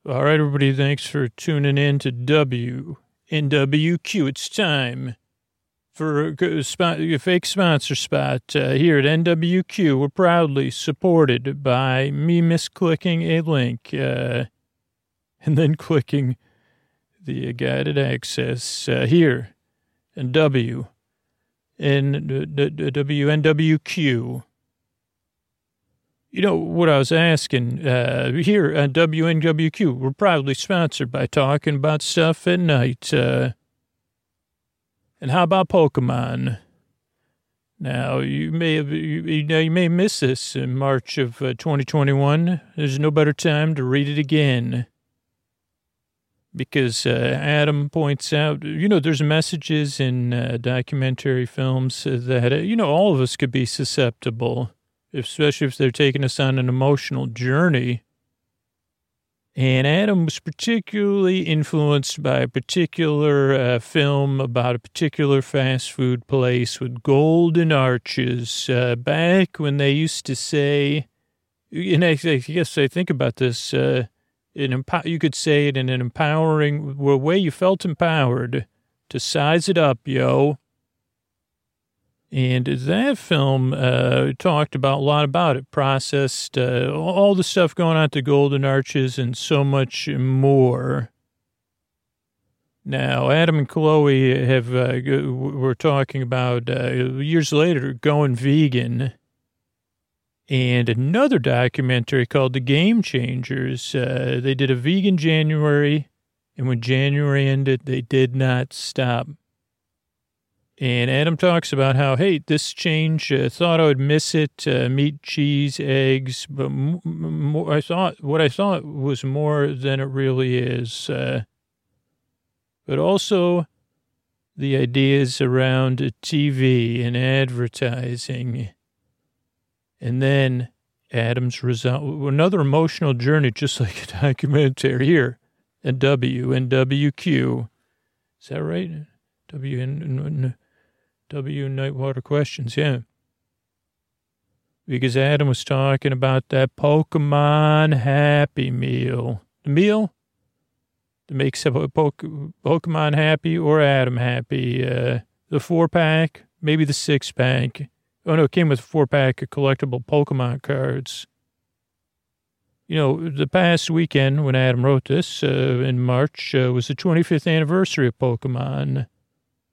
[SPEAKER 2] All right, everybody, thanks for tuning in to WNWQ. It's time for a, fake sponsor spot uh, here at NWQ. We're proudly supported by me misclicking a link uh, and then clicking the guided access uh, here and W in WNWQ. You know what I was asking uh, here at WNWQ? We're proudly sponsored by talking about stuff at night. Uh, and how about Pokemon? Now you may have you, you may miss this in March of uh, 2021. There's no better time to read it again because uh, Adam points out, you know, there's messages in uh, documentary films that, uh, you know, all of us could be susceptible, especially if they're taking us on an emotional journey. And Adam was particularly influenced by a particular uh, film about a particular fast food place with golden arches uh, back when they used to say, and I, I guess I think about this, an you could say it in an empowering way you felt empowered to size it up, yo. And that film uh, talked about a lot about it, processed uh, all the stuff going on to Golden Arches and so much more. Now, Adam and Chloe have uh, were talking about uh, years later going vegan and another documentary called The Game Changers. Uh, they did a vegan January, and when January ended, they did not stop. And Adam talks about how, hey, this change, uh, thought I would miss it, uh, meat, cheese, eggs, but m- m- I thought what I thought was more than it really is. Uh, but also the ideas around TV and advertising and then Adam's result, another emotional journey, just like a documentary here at W and WQ. Is that right? W and W Nightwater questions, yeah. Because Adam was talking about that Pokemon Happy Meal. The meal that makes Pokemon happy or Adam happy. Uh, the four pack, maybe the six pack Oh no, it came with a four pack of collectible Pokemon cards. You know, the past weekend when Adam wrote this uh, in March uh, was the 25th anniversary of Pokemon.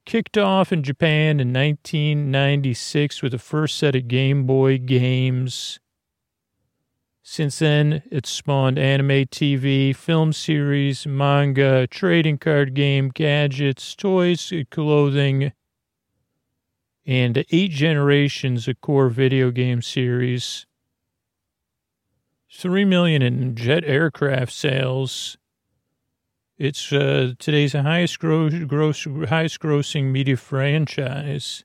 [SPEAKER 2] Kicked off in Japan in 1996 with the first set of Game Boy games. Since then, it's spawned anime TV, film series, manga, trading card game, gadgets, toys, clothing, and eight generations of core video game series. Three million in jet aircraft sales. It's uh, today's highest gross, gross, highest grossing media franchise.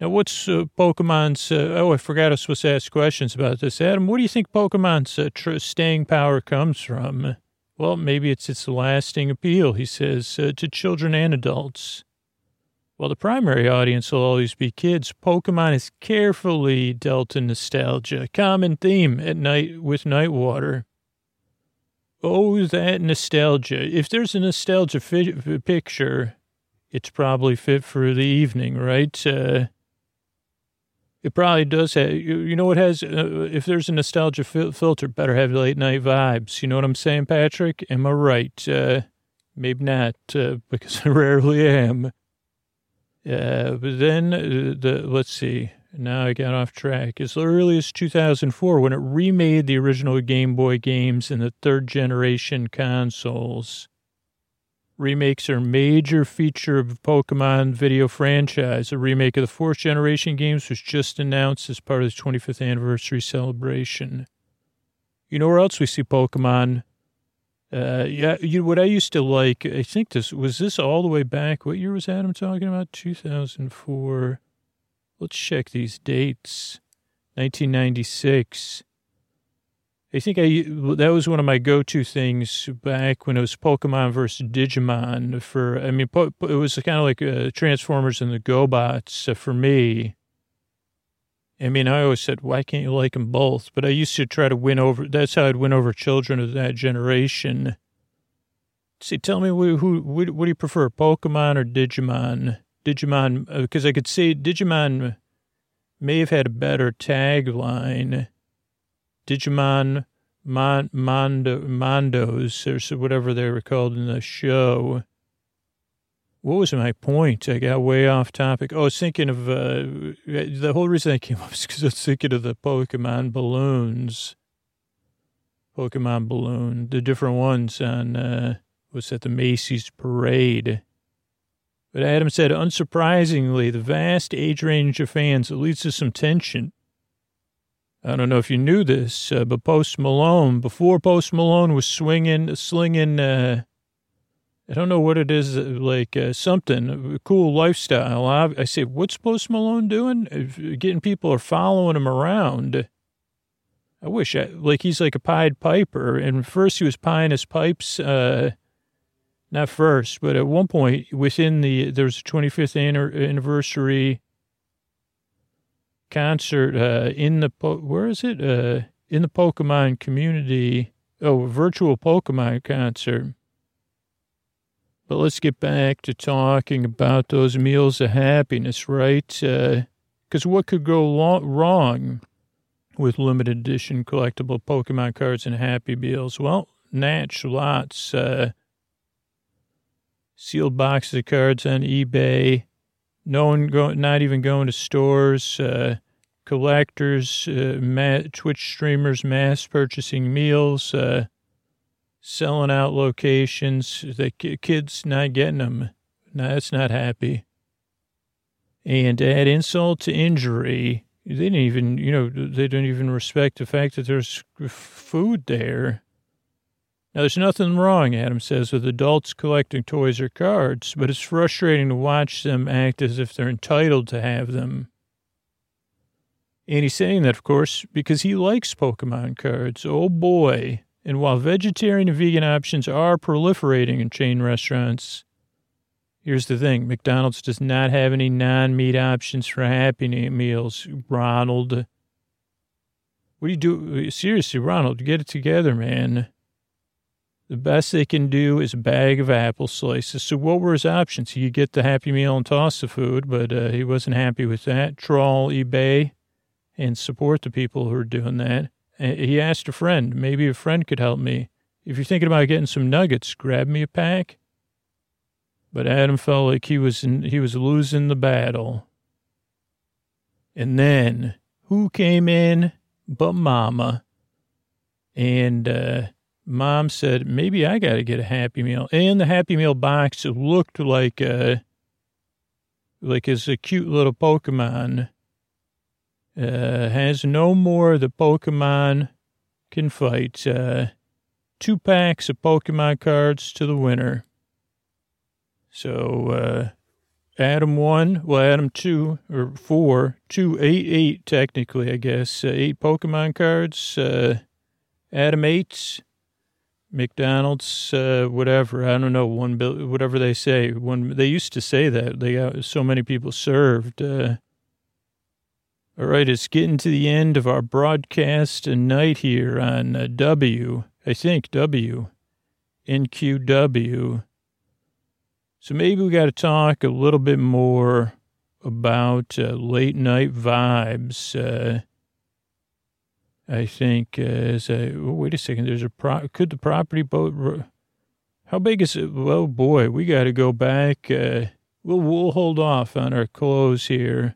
[SPEAKER 2] Now, what's uh, Pokemon's? Uh, oh, I forgot I was supposed to ask questions about this. Adam, what do you think Pokemon's uh, tr- staying power comes from? Well, maybe it's its lasting appeal, he says, uh, to children and adults. While the primary audience will always be kids, Pokemon is carefully dealt in nostalgia, common theme at night with Nightwater. Oh, that nostalgia. If there's a nostalgia fi- picture, it's probably fit for the evening, right? Uh, It probably does have, you, you know, it has, uh, if there's a nostalgia fil- filter, better have late night vibes. You know what I'm saying, Patrick? Am I right? Uh, maybe not, uh, because I rarely am. Uh, but then, uh, the let's see, now I got off track. As early as 2004, when it remade the original Game Boy games in the third generation consoles. Remakes are a major feature of Pokemon video franchise. A remake of the fourth generation games was just announced as part of the 25th anniversary celebration. You know where else we see Pokemon? Uh, yeah, you, what I used to like, I think this, was this all the way back? What year was Adam talking about? 2004. Let's check these dates. 1996. I think I that was one of my go-to things back when it was Pokemon versus Digimon. For I mean, it was kind of like uh, Transformers and the GoBots uh, for me. I mean, I always said, why can't you like them both? But I used to try to win over. That's how I'd win over children of that generation. See, tell me who, who what, do you prefer, Pokemon or Digimon? Digimon, because uh, I could say Digimon may have had a better tagline Digimon Mon, Mondo, Mondos, or whatever they were called in the show. What was my point? I got way off topic. Oh, I was thinking of uh, the whole reason I came up is because I was thinking of the Pokemon balloons. Pokemon balloon, the different ones on, uh, was at the Macy's parade. But Adam said, unsurprisingly, the vast age range of fans leads to some tension. I don't know if you knew this, uh, but Post Malone, before Post Malone was swinging, slinging, uh, I don't know what it is, uh, like uh, something, cool lifestyle. I, say, what's Post Malone doing? Getting people are following him around. I wish, I, like, he's like a Pied Piper. And first he was pieing his pipes, uh, not first, but at one point within the, there was a 25th anniversary concert uh, in the where is it? Uh, in the Pokemon community. Oh, virtual Pokemon concert. But let's get back to talking about those meals of happiness, right? Because uh, what could go lo- wrong with limited edition collectible Pokemon cards and Happy Meals? Well, Natch lots. Uh, sealed boxes of cards on eBay. No one go, not even going to stores. Uh, collectors, uh, ma- Twitch streamers, mass purchasing meals, uh, selling out locations. The kids not getting them. No, that's not happy. And to add insult to injury. They didn't even, you know, they don't even respect the fact that there's food there. Now, there's nothing wrong, Adam says, with adults collecting toys or cards, but it's frustrating to watch them act as if they're entitled to have them. And he's saying that, of course, because he likes Pokemon cards. Oh boy. And while vegetarian and vegan options are proliferating in chain restaurants, here's the thing McDonald's does not have any non meat options for Happy Meals. Ronald. What do you do? Seriously, Ronald, get it together, man. The best they can do is a bag of apple slices. So what were his options? He could get the Happy Meal and toss the food, but uh, he wasn't happy with that. Troll eBay and support the people who are doing that. He asked a friend, maybe a friend could help me. If you're thinking about getting some nuggets, grab me a pack. But Adam felt like he was in, he was losing the battle. And then who came in but Mama? And uh, Mom said, maybe I got to get a Happy Meal. And the Happy Meal box looked like a, like it's a cute little Pokemon uh, has no more the Pokemon can fight. Uh, two packs of Pokemon cards to the winner. So, uh, Adam one, well, Adam two or four, two, eight, eight technically, I guess, uh, eight Pokemon cards. Uh, Adam eight, McDonald's, uh, whatever. I don't know, one bill, whatever they say. One, they used to say that they got so many people served. Uh, all right, it's getting to the end of our broadcast tonight here on uh, W, I think W, NQW. So maybe we got to talk a little bit more about uh, late night vibes. Uh, I think uh, as a oh, wait a second. There's a pro. Could the property boat? How big is it? Well, boy, we got to go back. Uh, we'll we'll hold off on our close here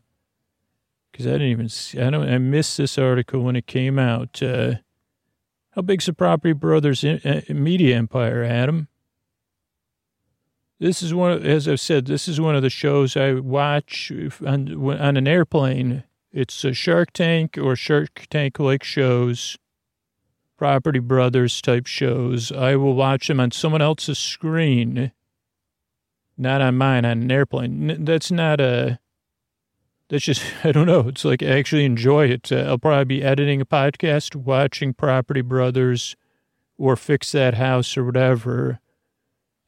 [SPEAKER 2] because I didn't even. See, I don't. I missed this article when it came out. Uh, how big's the Property Brothers in, uh, media empire, Adam? This is one, of, as I've said, this is one of the shows I watch on, on an airplane. It's a Shark Tank or Shark Tank like shows, Property Brothers type shows. I will watch them on someone else's screen, not on mine, on an airplane. That's not a, that's just, I don't know. It's like I actually enjoy it. Uh, I'll probably be editing a podcast, watching Property Brothers or Fix That House or whatever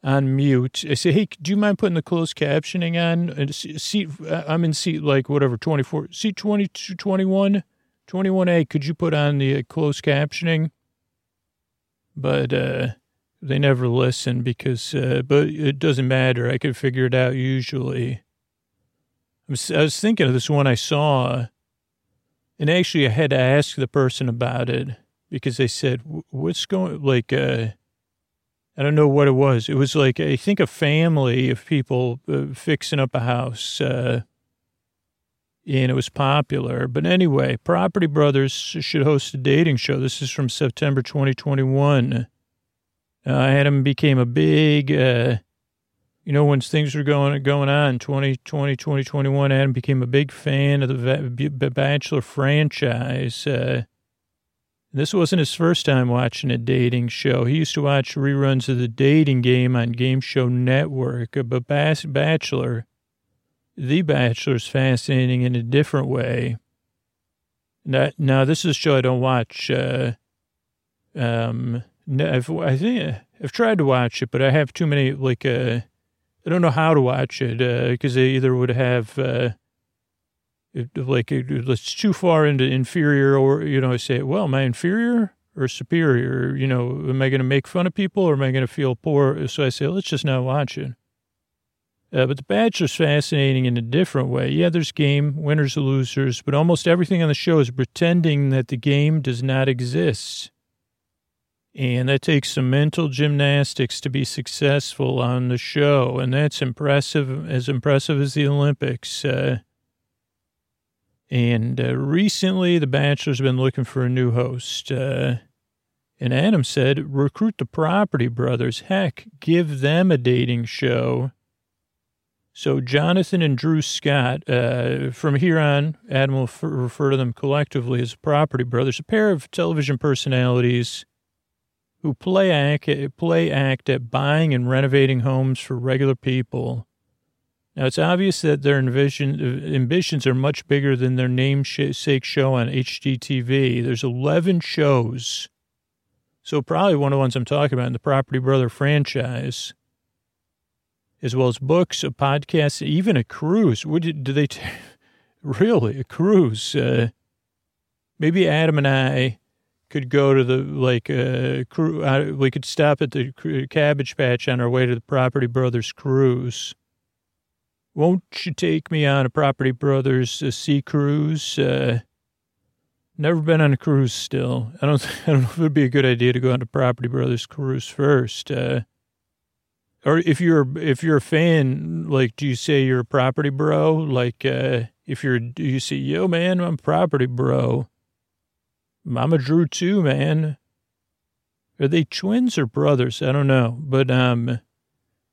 [SPEAKER 2] on mute. I say, hey, do you mind putting the closed captioning on? Seat, I'm in seat like whatever, 24, seat 22, 21, 21A. Could you put on the uh, closed captioning? But uh, they never listen because, uh, but it doesn't matter. I could figure it out usually. I was, thinking of this one I saw, and actually I had to ask the person about it because they said, what's going, like, uh, I don't know what it was. It was like, I think a family of people uh, fixing up a house. Uh, and it was popular. But anyway, Property Brothers should host a dating show. This is from September 2021. Uh, Adam became a big, uh, you know, when things were going going on, 2020, 2021, Adam became a big fan of the Bachelor franchise. Uh, this wasn't his first time watching a dating show. He used to watch reruns of the dating game on Game Show Network. But Bachelor, The Bachelor is fascinating in a different way. Now, now this is a show I don't watch. Uh, um, I've, I think I've tried to watch it, but I have too many, like, uh, I don't know how to watch it because uh, they either would have uh, like it's too far into inferior or you know I say well am I inferior or superior? You know am I going to make fun of people or am I going to feel poor? So I say let's just not watch it. Uh, but the Bachelor's fascinating in a different way. Yeah there's game winners losers but almost everything on the show is pretending that the game does not exist and that takes some mental gymnastics to be successful on the show and that's impressive as impressive as the Olympics uh, and uh, recently, The Bachelor's been looking for a new host. Uh, and Adam said, recruit the Property Brothers. Heck, give them a dating show. So Jonathan and Drew Scott, uh, from here on, Adam will f- refer to them collectively as Property Brothers, a pair of television personalities who play act, play act at buying and renovating homes for regular people now, it's obvious that their envision, ambitions are much bigger than their namesake show on HGTV. There's 11 shows. So, probably one of the ones I'm talking about in the Property Brother franchise, as well as books, a podcast, even a cruise. Would you, do they, t- really, a cruise? Uh, maybe Adam and I could go to the, like, uh, crew. uh, we could stop at the Cabbage Patch on our way to the Property Brothers cruise won't you take me on a Property Brothers uh, sea cruise? Uh, never been on a cruise still. I don't, I don't know if it would be a good idea to go on a Property Brothers cruise first. Uh, or if you're if you're a fan, like, do you say you're a property bro? Like, uh, if you're, do you say, yo, man, I'm property bro. I'm Drew too, man. Are they twins or brothers? I don't know, but um,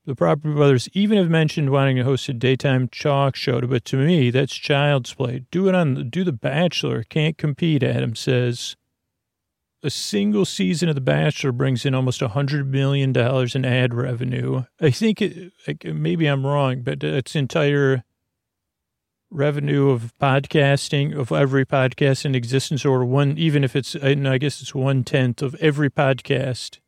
[SPEAKER 2] the Property Brothers even have mentioned wanting to host a daytime talk show, but to me, that's child's play. Do it on, do The Bachelor. Can't compete, Adam says. A single season of The Bachelor brings in almost $100 million in ad revenue. I think, it, maybe I'm wrong, but it's entire revenue of podcasting, of every podcast in existence, or one, even if it's, I guess it's one tenth of every podcast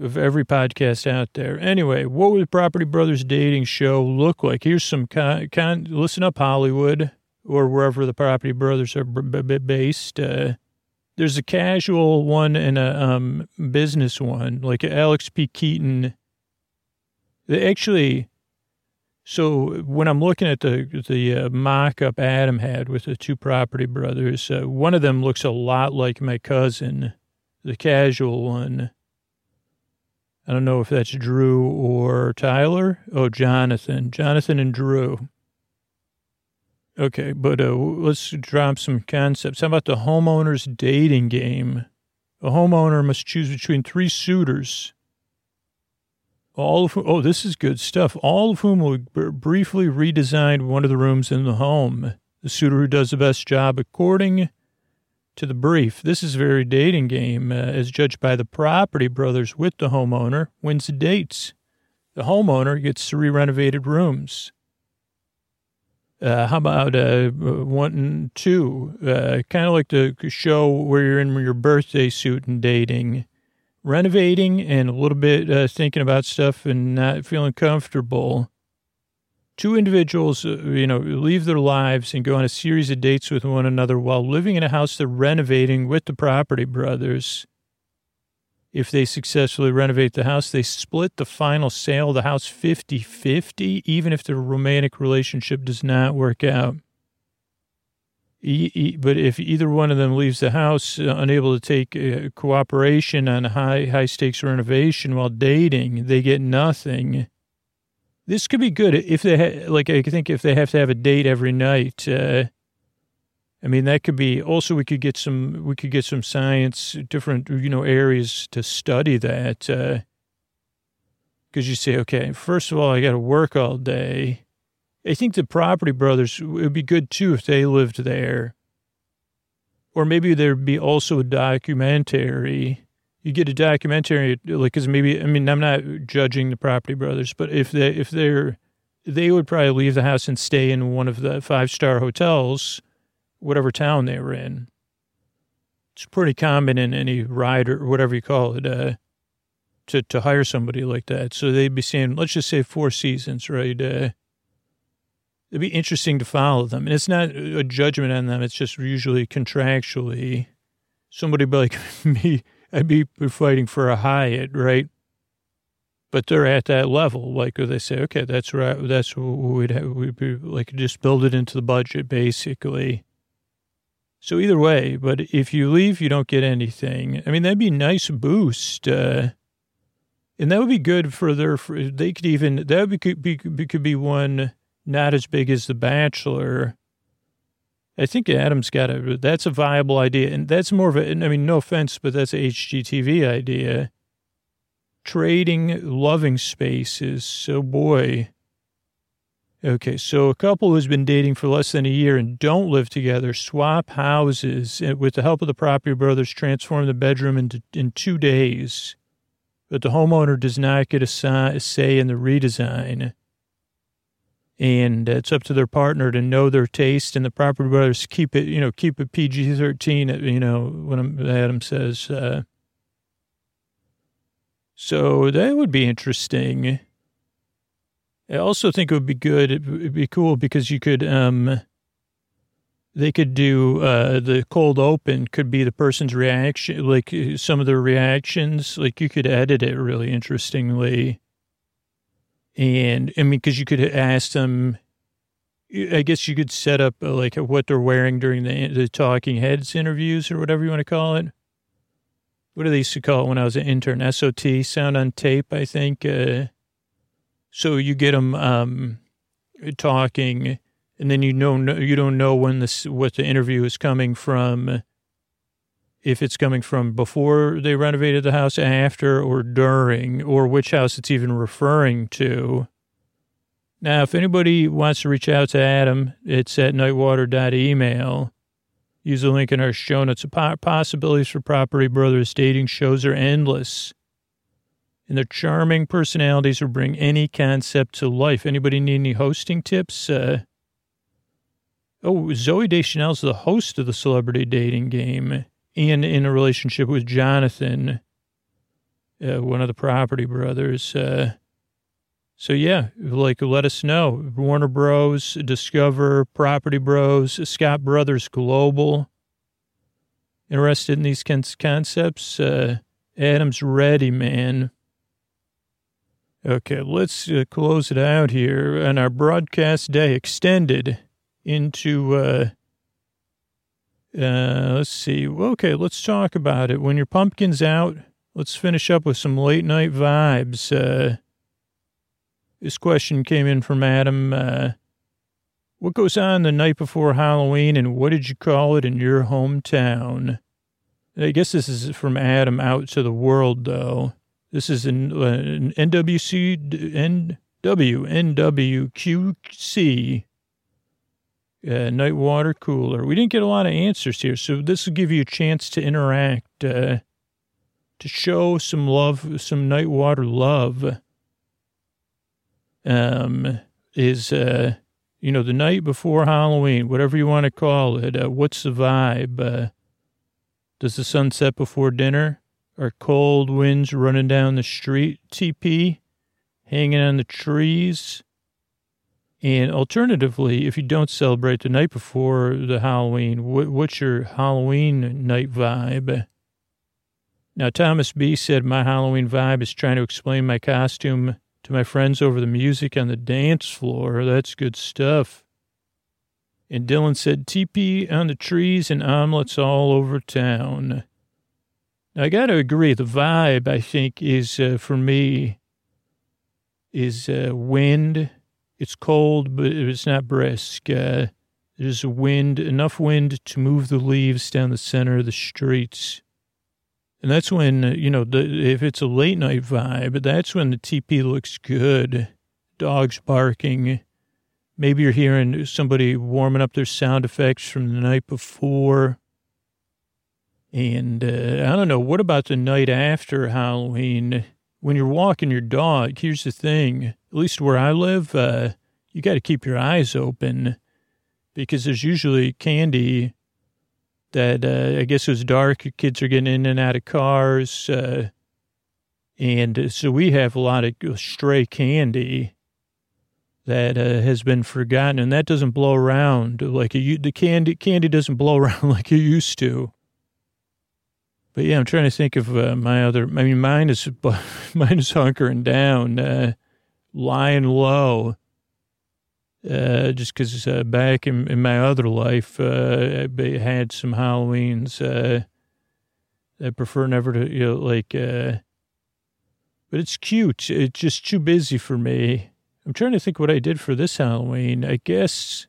[SPEAKER 2] of every podcast out there. Anyway, what would Property Brothers dating show look like? Here's some con, con listen up Hollywood or wherever the Property Brothers are b- b- based. Uh, there's a casual one and a um, business one, like Alex P. Keaton. They actually, So when I'm looking at the the uh, mock-up Adam had with the two property brothers, uh, one of them looks a lot like my cousin, the casual one. I don't know if that's Drew or Tyler. Oh, Jonathan. Jonathan and Drew. Okay, but uh, let's drop some concepts. How about the homeowner's dating game? A homeowner must choose between three suitors. All of whom, oh, this is good stuff. All of whom will b- briefly redesign one of the rooms in the home. The suitor who does the best job according to the brief. This is a very dating game, uh, as judged by the property brothers with the homeowner, wins the dates. The homeowner gets three renovated rooms. Uh, how about uh, one and two? Uh, kind of like the show where you're in your birthday suit and dating, renovating and a little bit uh, thinking about stuff and not feeling comfortable. Two individuals, uh, you know, leave their lives and go on a series of dates with one another while living in a house they're renovating with the property brothers. If they successfully renovate the house, they split the final sale of the house 50 50, even if the romantic relationship does not work out. But if either one of them leaves the house uh, unable to take uh, cooperation on high high stakes renovation while dating, they get nothing. This could be good if they ha- like. I think if they have to have a date every night, uh, I mean, that could be also, we could get some, we could get some science, different, you know, areas to study that. Uh, cause you say, okay, first of all, I got to work all day. I think the property brothers, it would be good too if they lived there. Or maybe there'd be also a documentary. You get a documentary, like, cause maybe, I mean, I'm not judging the property brothers, but if they, if they're, they would probably leave the house and stay in one of the five star hotels whatever town they were in. It's pretty common in any ride or whatever you call it, uh, to, to hire somebody like that. So they'd be saying, let's just say four seasons, right? Uh, it'd be interesting to follow them. And it's not a judgment on them. It's just usually contractually somebody like me, I'd be fighting for a Hyatt, right? But they're at that level. Like they say, okay, that's right. That's what we'd have, we'd be like, just build it into the budget, basically. So either way, but if you leave, you don't get anything. I mean, that'd be a nice boost. Uh, and that would be good for their, for, they could even, that would be, be, could be one not as big as The Bachelor. I think Adam's got a, that's a viable idea. And that's more of a, I mean, no offense, but that's a HGTV idea. Trading loving spaces. So boy, Okay, so a couple who's been dating for less than a year and don't live together swap houses and with the help of the property brothers transform the bedroom into in two days. But the homeowner does not get a say in the redesign. And it's up to their partner to know their taste and the property brothers keep it, you know, keep it PG 13, you know, when Adam says, uh, so that would be interesting. I also think it would be good. It would be cool because you could, um, they could do uh, the cold open could be the person's reaction, like some of their reactions. Like you could edit it really interestingly. And I mean, because you could ask them, I guess you could set up uh, like what they're wearing during the the talking heads interviews or whatever you want to call it. What do they used to call it when I was an intern? SOT, sound on tape, I think. Uh, so you get them um, talking, and then you know you don't know when this what the interview is coming from. If it's coming from before they renovated the house, after, or during, or which house it's even referring to. Now, if anybody wants to reach out to Adam, it's at nightwater.email. Use the link in our show notes. Possibilities for Property Brothers dating shows are endless and their charming personalities will bring any concept to life. Anybody need any hosting tips? Uh, oh, Zooey Deschanel is the host of the celebrity dating game and in a relationship with Jonathan, uh, one of the property brothers. Uh, so yeah, like let us know. Warner Bros, Discover, Property Bros, Scott Brothers Global. Interested in these concepts? Uh, Adam's ready, man. Okay, let's uh, close it out here on our broadcast day extended into, uh, uh, let's see. Okay, let's talk about it. When your pumpkin's out, let's finish up with some late night vibes. Uh, this question came in from Adam. Uh, what goes on the night before Halloween and what did you call it in your hometown? I guess this is from Adam out to the world, though. This is an, uh, an NWC, NW, NWQC uh, night water cooler. We didn't get a lot of answers here, so this will give you a chance to interact, uh, to show some love, some night water love. Um, is uh, you know, the night before Halloween, whatever you want to call it. Uh, what's the vibe? Uh, does the sun set before dinner? Are cold winds running down the street? TP hanging on the trees? And alternatively, if you don't celebrate the night before the Halloween, what, what's your Halloween night vibe? Now, Thomas B said, My Halloween vibe is trying to explain my costume to my friends over the music on the dance floor. That's good stuff. And Dylan said, TP on the trees and omelets all over town. Now, I got to agree, the vibe, I think, is uh, for me, is uh, wind. It's cold, but it's not brisk. Uh, there's a wind, enough wind to move the leaves down the center of the streets. And that's when, uh, you know, the, if it's a late night vibe, that's when the TP looks good. Dogs barking. Maybe you're hearing somebody warming up their sound effects from the night before. And uh, I don't know, what about the night after Halloween? When you're walking your dog, here's the thing, at least where I live, uh, you got to keep your eyes open because there's usually candy that uh, I guess it was dark. Kids are getting in and out of cars. Uh, and so we have a lot of stray candy that uh, has been forgotten, and that doesn't blow around like it, the candy candy doesn't blow around like it used to. But yeah, I'm trying to think of uh, my other. I mean, mine is mine is hunkering down, uh, lying low uh, just because uh, back in, in, my other life, uh, I had some Halloweens. Uh, I prefer never to, you know, like, uh, but it's cute. It's just too busy for me. I'm trying to think what I did for this Halloween. I guess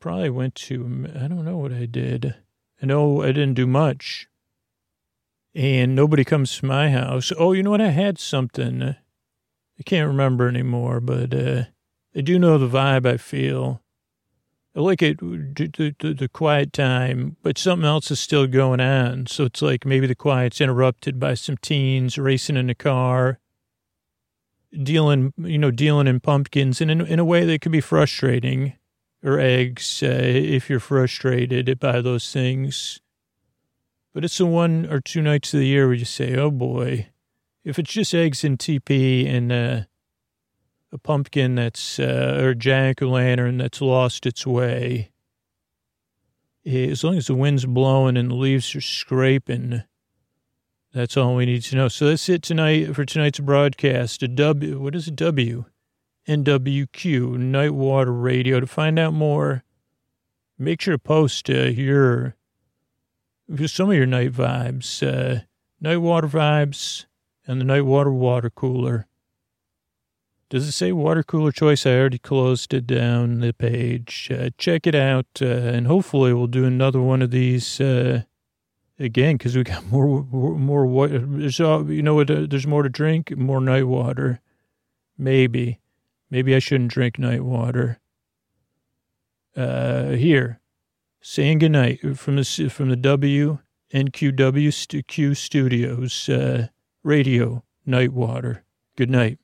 [SPEAKER 2] probably went to, I don't know what I did. I know I didn't do much. And nobody comes to my house. Oh, you know what? I had something. I can't remember anymore, but, uh, I do know the vibe I feel. I like it, the, the, the, quiet time, but something else is still going on. So it's like maybe the quiet's interrupted by some teens racing in a car, dealing, you know, dealing in pumpkins. And in, in a way that could be frustrating, or eggs, uh, if you're frustrated by those things. But it's the one or two nights of the year where you say, oh boy, if it's just eggs and TP and, uh, a pumpkin that's, uh, or jack o' lantern that's lost its way. As long as the wind's blowing and the leaves are scraping, that's all we need to know. So that's it tonight for tonight's broadcast. A W, what is a W? NWQ, Night Water Radio. To find out more, make sure to post uh, your, some of your night vibes, uh, night water vibes, and the night water water cooler. Does it say water cooler choice? I already closed it down the page. Uh, check it out, uh, and hopefully we'll do another one of these uh, again because we got more more water. There's you know what? Uh, there's more to drink, more night water. Maybe, maybe I shouldn't drink night water. Uh, here, saying goodnight from the from the W NQW Q Studios uh, radio night water. Good night.